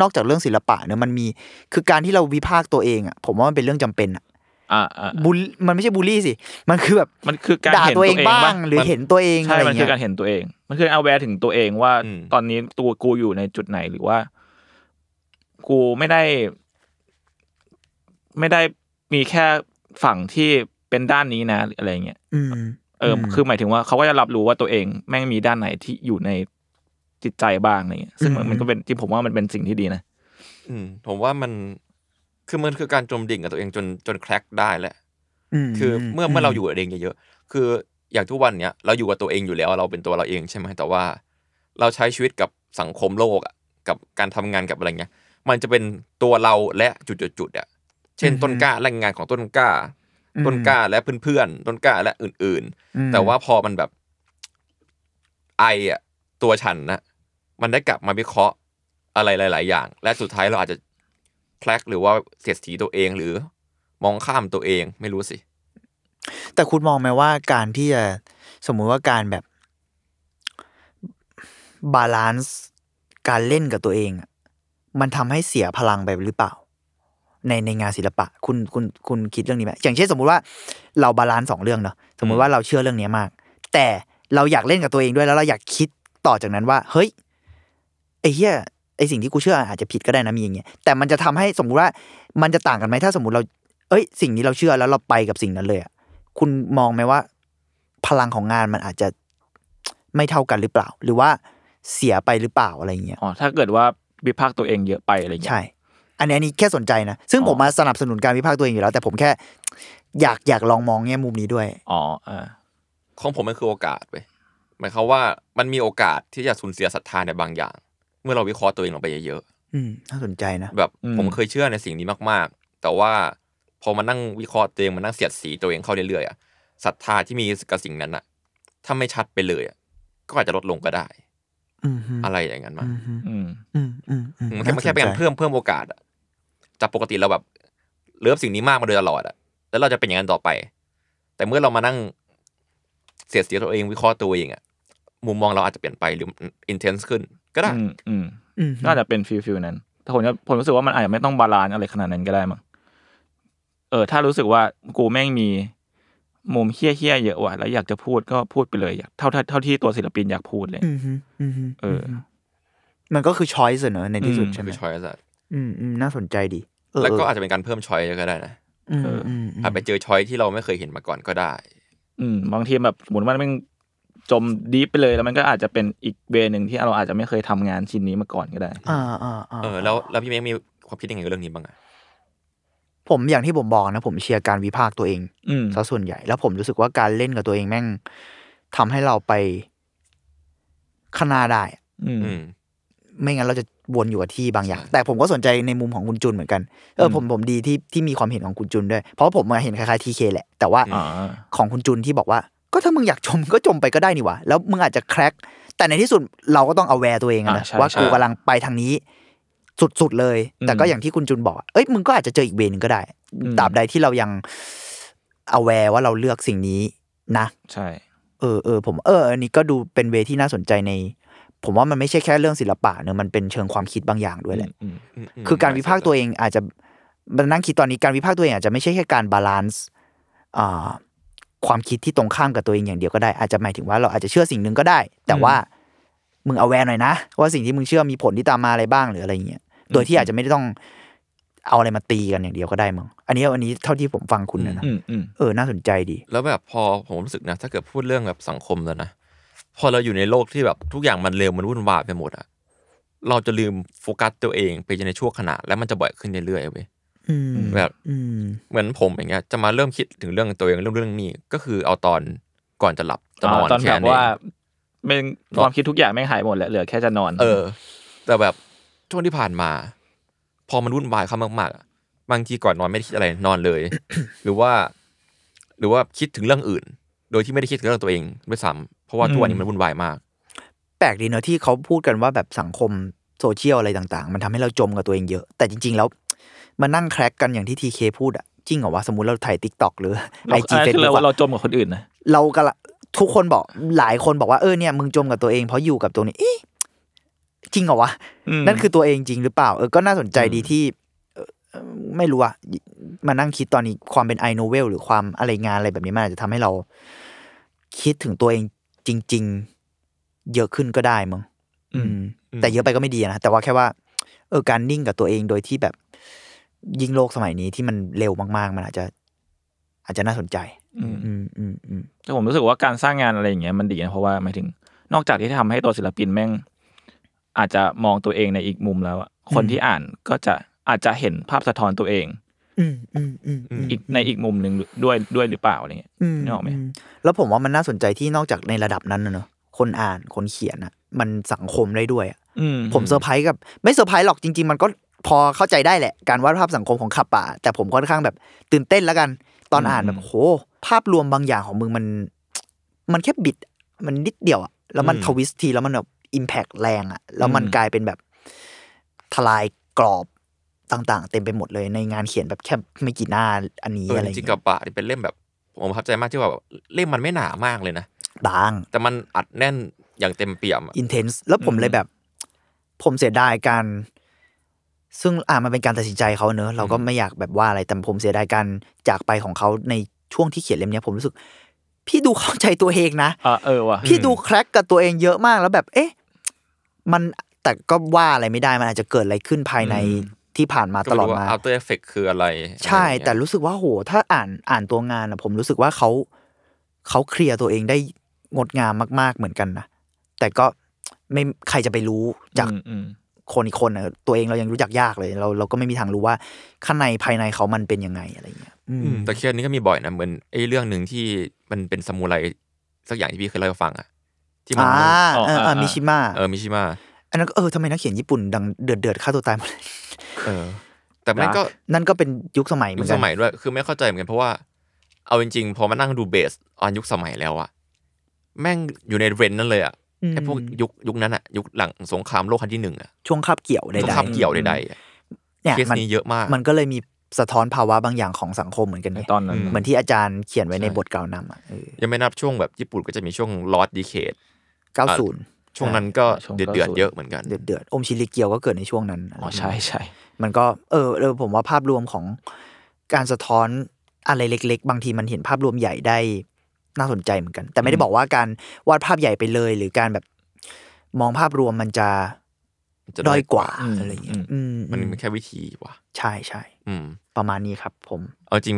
นอกจากเรื่องศิลปะเนี่ยมันมีคือการที่เราวิพากษ์ตัวเองอะผมว่ามันเป็นเรื่องจำเป็นอะอ่าอ่าบูลมันไม่ใช่บูลลี่สิ มันคือแบบมันคือการด่าเห็นตัวตัวเอเองงบ้าปะงหรือเห็นตัวเองใช่อะไรมันคืเงี้อยการเห็นตัวเอง มันคือเอาแวร์ถึงตัวเองว่าอืมตอนนี้ตัวกูอยู่ในจุดไหนหรือว่า กูไม่ได้ ไม่ได้มีแค่ฝั่งที่เป็นด้านนี้นะหรืออะไรเงี้ย อืมเอออมคือหมายถึงว่าเขาก็จะรับรู้ว่าตัวเองแม่งมีด้านไหนที่อยู่ในจิตใจบ้างอะไรเงี้ยซึ่งมันอืมมันก็เป็นที่ผมว่ามันเป็นสิ่งที่ดีนะอืม ผมว่ามันคือมันคือการจมดิ่งกับตัวเองจนจนแคร็กได้แหละมคือเมื่อเมื่อเราอยู่กับตัวเองเยอะๆคืออย่างทุกวันเนี้ยเราอยู่กับตัวเองอยู่แล้วเราเป็นตัวเราเองใช่ไหมแต่ว่า เราใช้ชีวิตกับสังคมโลกอะกับการทำงานกับอะไรเงี้ย มันจะเป็นตัวเราและจุดๆๆอะเช่นต้นกล้าและงานของต้นกล้า ต้นกล้าและเพื่อนๆต้นกล้าและอื่นอืมๆแต่ว่าพอมันแบบไออะตัวฉันนะมันได้กลับมาวิเคราะห์อะไรหลาย ๆ อย่าง และสุดท้ายเราอาจจะแคลกหรือว่าเสียดสีตัวเองหรือมองข้ามตัวเองไม่รู้สิ แต่คุณมองไหมว่าการที่จะสมมุติว่าการแบบ balance การเล่นกับตัวเองอะมันทำให้เสียพลังไปหรือเปล่า ในในงานศิลปะคุณคุณคุณคิดเรื่องนี้ไหมอย่างเช่นสมมุติว่าเรา balance สองเรื่องเนาะสมมุติว่าเราเชื่อเรื่องนี้มาก แต่เราอยากเล่นกับตัวเองด้วยแล้วเราอยากคิดต่อจากนั้นว่า เฮ้ยไอ้เหี้ยไอ้สิ่งที่กูเชื่ออาจจะผิดก็ได้นะมีอย่างเงี้ยแต่มันจะทำให้สมมุติว่ามันจะต่างกันไหมถ้าสมมติเรา เอ้ย สิ่งนี้เราเชื่อแล้วเราไปกับสิ่งนั้นเลยอะคุณมองไหมว่า พลังของงานมันอาจจะไม่เท่ากันหรือเปล่า หรือว่าเสียไปหรือเปล่าอะไรเงี้ยอ๋อถ้าเกิดว่าวิพากษ์ตัวเองเยอะไปอะไรอย่างเงี้ยใช่ อันนี้อันนี้แค่สนใจนะ ซึ่งอ๋อผมมาสนับสนุนการวิพากษ์ตัวเองอยู่แล้ว แต่ผมแค่อยากอยากลองมองแง่มุมนี้ด้วย อ๋ออ่าของผมมันคือโอกาสไปหมายความว่ามันมีโอกาสที่จะสูญเสียศรัทธาในบางอย่าง เมื่อเราวิเคราะห์ตัวเองลงไปเยอะอืมน่าสนใจนะๆแบบผมเคยเชื่อในสิ่งนี้มาก ๆ แต่ว่าพอมานั่งวิเคราะห์ตัวเองมานั่งเสียดสีตัวเองเข้าเรื่อยๆอะศรัทธาที่มีกับสิ่งนั้นอะถ้าไม่ชัดไปเลยอะก็อาจจะลดลงก็ได้อืมฮึอะไรอย่างนั้นมาอืมฮึอืมอืมอืมอืมมันแค่มันแค่เป็นการเพิ่มเพิ่มโอกาสอะ จากปกติเราแบบเลิฟสิ่งนี้มากมาโดยตลอดอะแล้วเราจะเป็นอย่างนั้นต่อไป แต่เมื่อเรามานั่งเสียดสีตัวเองวิเคราะห์ตัวเองอะมุมมองเราอาจจะเปลี่ยนไปหรือ intense ขึ้น ก็ได้ อืมอืมอืมฮึน่าจะเป็น feel feel นั้นแต่ผมจะผมรู้สึกว่ามันอาจจะไม่ต้อง balance อะไรขนาดนั้นก็ได้มั้งเออ ถ้ารู้สึกว่ากูแม่งมีมุมเหี้ยเหี้ยๆเยอะว่ะแล้วอยากจะพูดก็พูดไปเลยอยากเท่าเท่าเท่าที่ตัวศิลปินอยากพูดเลยอืมฮึอืมฮึเออ มันก็คือ choice เนอะในที่สุดอืมใช่ไหมคือ choice อะอืมอืมน่าสนใจดีเออ แล้วก็เอออาจจะเป็นการเพิ่ม choice ก็ได้นะอืมเอออืมอืมอาจไปเจอ choice ที่เราไม่เคยเห็นมาก่อนก็ได้ อืมบางทีแบบสมมติว่ามันจมดีฟไปเลยแล้วมันก็อาจจะเป็นอีกเวย์หนึ่งที่เราอาจจะไม่เคยทำงานชิ้นนี้มาก่อนก็ได้อ่าอ่าอ่าเออแล้วแล้วพี่เมฆมีความคิดยังไงกับเรื่องนี้บ้างอะผมอย่างที่ผมบอกนะ ผมเชียร์การวิพากษ์ตัวเองอืมซะส่วนใหญ่ แล้วผมรู้สึกว่าการเล่นกับตัวเองแม่งทำให้เราไปข้างหน้าได้ อืมอืม ไม่งั้นเราจะวนอยู่กับที่บางอย่างใช่แต่ผมก็สนใจในมุมของคุณจุนเหมือนกันเอออืมผมผมดีที่ที่มีความเห็นของคุณจุนด้วย เพราะว่าผมมาเห็นคล้ายๆทีเคแหละ แต่ว่าอ่าของคุณจุนที่บอกว่า ก็ถ้ามึงอยากจมก็จมไปก็ได้นี่หวะแล้วมึงอาจจะแครกแต่ในที่สุดเราก็ต้องเอาแวร์ตัวเองอะนะอ่าใช่ว่าใช่กูกำลังไปทางนี้สุดๆเลย แต่ก็อืมอย่างที่คุณจุนบอกอะเอ้ยมึงก็อาจจะเจออีกเวย์หนึงก็ได้อืมตราบใดที่เรายังเอาแวร์ว่าเราเลือกสิ่งนี้นะ ใช่ เออเออผมเอออันนี้ก็ดูเป็นเวที่น่าสนใจใน ผมว่ามันไม่ใช่แค่เรื่องศิลปะเนอะมันเป็นเชิงความคิดบางอย่างด้วยแหละอืมมมคือการวิพากษ์ตัวเองอาจจะมันนั่งคิดตอนนี้การวิพากษ์ตัวเองอาจจะไม่ใช่แค่การ balance อ่าความคิดที่ตรงข้ามกับตัวเองอย่างเดียวก็ได้อาจจะหมายถึงว่าเราอาจจะเชื่อสิ่งหนึ่งก็ได้ แต่ว่ามึง aware หน่อยนะ ว่าสิ่งที่มึงเชื่อมีผลที่ตามมาอะไรบ้างหรืออะไรเงี้ยโดยที่อาจจะไม่ได้ต้องเอาอะไรมาตีกันอย่างเดียวก็ได้มั้งอันนี้อันนี้เท่าที่ผมฟังคุณนะนะอืมอืมเออน่าสนใจดี แล้วแบบพอผมรู้สึกนะ ถ้าเกิดพูดเรื่องแบบสังคมแล้วนะ พอเราอยู่ในโลกที่แบบทุกอย่างมันเร็วมันวุ่นวายไปหมดอะเราจะลืมโฟกัสตัวเองไปในช่วงขณะ แล้วมันจะบ่อยขึ้นเรื่อยๆเว้ยอืมแบบอืมเหมือนผมอย่างเงี้ย จะมาเริ่มคิดถึงเรื่องตัวเองเรื่องเรื่องนี้ก็คือเอาตอนก่อนจะหลับจะนอนตอนแค่แบบนั้นเอว่างเป็นความคิดทุกอย่างไม่งหายหมดแล้วเหลือแค่จะนอน เออ แต่แบบช่วงที่ผ่านมา พอมันวุ่นวายเข้ามากๆอะบางทีก่อนนอนไม่ได้คิดอะไรนอนเลย หรือว่า หรือว่าคิดถึงเรื่องอื่น โดยที่ไม่ได้คิดถึงเรื่องตัวเองด้วยซ้ำเพราะว่าทุกวันนี้มันวุ่นวายมาก แปลกดีเนอะที่เขาพูดกันว่าแบบสังคมโซเชียลอะไรต่างๆ มันทำให้เราจมกับตัวเองเยอะ แต่จริง ๆ แล้วมานั่งแคร็กกันอย่างที่ทีเคพูดอะจริงเหรอวะสมมติเราถ่ายทิกตอกหรือไอเราจีอันนั้นเฟซคือบุ๊เรากว่าเราจมกับคนอื่นนะเรากำลังทุกคนบอกหลายคนบอกว่าเออเนี่ยมึงจมกับตัวเองเพราะอยู่กับตัวนี้เอ๊ะจริงเหรอวะอืมนั่นคือตัวเองจริงหรือเปล่าเออก็น่าสนใจดีที่เอ่อเอ่อไม่รู้อะมานั่งคิดตอนนี้ความเป็นไอโนเวลหรือความอะไรงานอะไรแบบนี้มันอาจจะทำให้เรา คิดถึงตัวเองจริง ๆ เยอะขึ้นก็ได้มั้งอืมอืม แต่เยอะไปก็ไม่ดีนะแต่ว่าแค่ว่า เออการนิ่งกับตัวเองโดยที่แบบยิ่งโลกสมัยนี้ที่มันเร็วมาก ๆ มันอาจจะ อาจจะน่าสนใจ อืมอืมอืมอืมแต่ผมรู้สึกว่าการสร้างงานอะไรอย่างเงี้ยมันดีนะเพราะว่าหมายถึง นอกจากที่ทำให้ตัวศิลปินแม่ง อาจจะมองตัวเองในอีกมุมแล้วอะคนที่อ่านก็จะอาจจะเห็นภาพสะท้อนตัวเอง อืมอืมอืมอืมอีกในอีกมุมหนึ่งด้วยด้วยหรือเปล่าอะไรเงี้ยอืมนึกออกไหมมแล้วผมว่ามันน่าสนใจที่นอกจากในระดับนั้นนะเนอะคนอ่านคนเขียนอะมันสังคมได้ด้วยอะอืมผมเซอร์ไพรส์กับ ไม่เซอร์ไพรส์หรอกจริง ๆ มันก็พอเข้าใจได้แหละ การวาดภาพสังคมของคัปปะ แต่ผมค่อนข้างแบบตื่นเต้นแล้วกัน ตอนอ่านแบบโหภาพรวมบางอย่างของมึงมัน มันแค่บิด มันนิดเดียวอะแล้วมันอืม twist ทีแล้วมันแบบ impact แรงอะแล้วมันอืมกลายเป็นแบบทลายกรอบ ต่างๆ เต็มไปหมดเลยในงานเขียนแบบแค่ไม่กี่หน้าอันนี้เอออะไรจอย่างริงๆเงี้กัยบปะนี่เป็นเล่มแบบผมประทับใจมากที่ว่าแบบเล่มมันไม่หนามากเลยนะบาง แต่มันอัดแน่นอย่างเต็มเปี่ยมอะอินเทนส์แล้วผมเลยแบบ ผมเสียดายการ ซึ่งอ่ามันเป็นการตัดสินใจเขาเนอะเราก็ไม่อยากแบบว่าอะไรแต่ผมเสียดายการจากไปของเขาในช่วงที่เขียนเล่มเนี้ยผมรู้สึก พี่ดูเข้าใจตัวเองนะอ่าเออว่ะพี่ดูแคร็กกับตัวเองเยอะมากแล้วแบบ เอ๊ะ มันแต่ก็ว่าอะไรไม่ได้มันอาจจะเกิดอะไรขึ้นภายใน ที่ผ่านมาก็ตไม่ลอดรู้ว่ามา after effect คืออะไร ใช่อะไรอย่างเงี้ยแต่รู้สึกว่าโห ถ้าอ่านอ่านตัวงานอะผมรู้สึกว่าเขาเขาเคลียร์ตัวเองได้งดงามมาก ๆเหมือนกันนะแต่ก็ไม่ใครจะไปรู้จากอืมอืมคนอีกคนอะตัวเองเรายังรู้จักยากเลย เราเราก็ไม่มีทางรู้ว่าข้างในภายในเขามันเป็นยังไงอะไรเงี้ยอืมอืมแต่เคสนี้ก็มีบ่อยนะเหมือนไอ้เรื่องหนึ่งที่มันเป็นซามูไรสักอย่างที่พี่เคยเล่าให้ฟังอะที่มันอ่าเออเออมิชิมะเออมิชิมะอันนั้นก็เออทำไมนักเขียนญี่ปุ่นดังเดือดเดือดฆ่าตัวตายหมดเลย เออ แต่มันก็นั่นก็เป็นยุคสมัยเหมืยุอคนกัสนมัยด้วย คือไม่เข้าใจเหมือนกันเพราะว่า เอาจริงๆ พอมานั่งดูเบสออนยุคสมัยแล้วอะแม่งอยู่ในเรนนั่นเลยอะอืมไอ้พวกยุคยุคนั้นอะยุคหลังสงครามโลกครั้งที่หนึ่งอะช่วงคาบเกี่ยวใดสงครามเกี่ยวใดๆอะๆเนี่ยเคสมันนี้เยอะมาก มันก็เลยมีสะท้อนภาวะบางอย่างของสังคมเหมือนกันในไงตอนนั้นเหมือนที่อาจารย์เขียนไว้ในใช่ บทกล่าวนำอะเออยังไม่นับช่วงแบบญี่ปุ่นก็จะมีช่วงลอสดีเคดเก้าศูนย์ช่วงนั้นก็ช่วงเดือดเดือด90เยอะเหมือนกัน เดือดเดือดอมชิลิเกียวก็เกิดในช่วงนั้นอ๋อใช่ใช่ มันก็เออเออผมว่าภาพรวมของการสะท้อนอะไรเล็ก ๆ บางทีมันเห็นภาพรวมใหญ่ได้น่าสนใจเหมือนกัน แต่ไม่ได้บอกว่าการวาดภาพใหญ่ไปเลย หรือการแบบมองภาพรวมมันจะจะด้อยกว่าอืมอะไรอย่างเงี้ยอืมมันอืเป็นแค่วิธีว่ะใช่ใช่อืมประมาณนี้ครับ ผม เอาจริง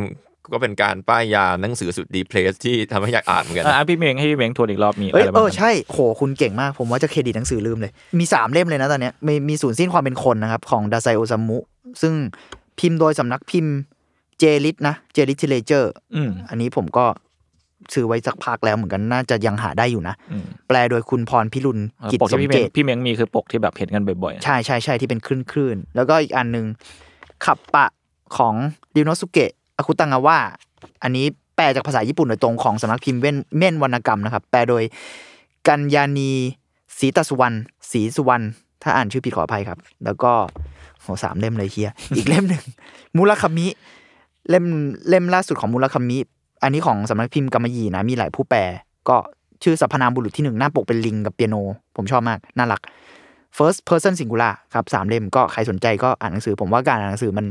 ก็เป็นการป้ายยาหนังสือสุด depressed ที่ทำให้อยากอ่านเหมือนกันอะนะอะพี่เมงให้พี่เมงทวนอีกรอบมีเอ้ยอะไรเอบ้างอใช่โหคุณเก่งมาก ผมว่าจะเครดิตหนังสือลืมเลย มีสามเล่มเลยนะตอนเนี้ยมีมีศูนย์สิ้นความเป็นคนนะครับ ของดาไซโอซามุซึ่งพิมพ์โดยสำนักพิมพ์ JLIT นะ J-Literature อืมอันนี้ผมก็ซื้อไว้สักพักแล้วเหมือนกันน่าจะยังหาได้อยู่นะอืมแปลโดยคุณพรพิรุณกิจปกสที่มพี่เมเกงตพี่เมงมีคือปกที่แบบเห็นกันบ่อยๆ ใช่ใช่ใช่ที่เป็นคลื่นคลื่นๆแล้วก็อีกอันหนึ่งขับปะของดิโนสุเกะ อาคุตังาวะอันนี้แปลจากภาษาญี่ปุ่นโดยตรงของสำนักพิมพ์เว่นเม่นวรรณกรรมนะครับ แปลโดยกัญญานีศรีตสุวรรณศรีสุวรรณถ้าอ่านชื่อผิดขออภัยครับ แล้วก็โหสามเล่มเลยเฮียอีกเล่มหนึ่งมูลคามิเล่มเล่มล่าสุดของมูลคามิ อันนี้ของสำนักพิมพ์กำมยีนะมีหลายผู้แปล ก็ชื่อสรรพนามบุรุษที่หนึ่งหน้าปกเป็นลิงกับเปียโน ผมชอบมาก น่ารัก first person singular ครับสามเล่มก็ใครสนใจก็อ่านหนังสือ ผมว่าการอ่านหนังสือมัน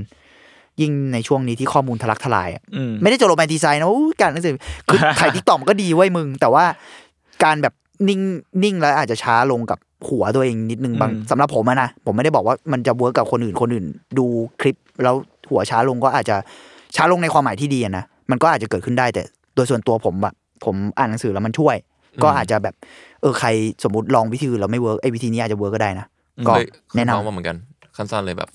ยิ่งในช่วงนี้ที่ข้อมูลทะลักทลายอะอืมไม่ได้จะ romanticize นะอู้การอ่านหนังสือคือถ่าย TikTok ก็ดีเว้ยมึง แต่ว่าการแบบนิ่งนิ่งแล้วอาจจะช้าลงกับหัวตัวเองนิดนึงบางอืมสำหรับผมอะนะผมไม่ได้บอกว่ามันจะ work กับคนอื่นคนอื่น ดูคลิปแล้วหัวช้าลงก็อาจจะช้าลงในความหมายที่ดีอะนะมันก็อาจจะเกิดขึ้นได้แต่โดยส่วนตัวผมแบบผมอ่านหนังสือแล้วมันช่วย ก็อาจจะแบบเออใครสมมติลองวิธีอื่นแล้วไม่ work ไอ้วิธีนี้อาจจะ work ก็ได้นะก็เคยเคยแนะนำเมามาเหมือนกันขั้นๆเลยแบบ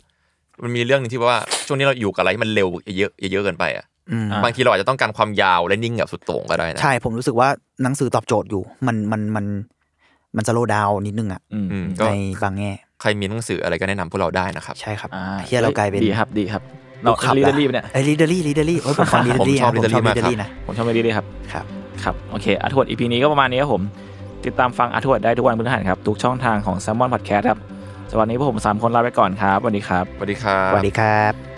มันมีเรื่องหนึ่งที่ว่าช่วงนี้เราอยู่กับอะไรที่มันเร็วเยอะเยอะเกินไปอะอืมอะบางทีเราอาจจะต้องการความยาวและนิ่งแบบสุดโต่งก็ได้นะใช่ผมรู้สึกว่าหนังสือตอบโจทย์อยู่ มันมันมันมัน slowวนิดนึงอะอืมอืมก็ในบางแง่ใครมีหนังสืออะไรก็แนะนำพวกเราได้นะครับ ใช่ครับอ่าเฮียเรากลายเป็นดีครับดีครับเราลูกขับลีดละรีบเนี่ยไอ้ลีดเดอรี่ลีดเดอรี่โอ้ยผมฟังลีดเดอรี่ผมชอบผมชอบ Leadery ลีดเดอรี่มากนะผมชอบลีดรีครับครับครับโอเคอาร์ทวดอีพีนี้ก็ประมาณนี้ครับผม ติดตามฟังอาร์ทวดได้ทุกวันพฤหัสครับทุกช่องทางของ s ซ l m o n Podcast ครับส วัสดีพวกผมสามคนลาไปก่อนครับสวัสดีครับ สวัสดีครับ สวัสดีครับ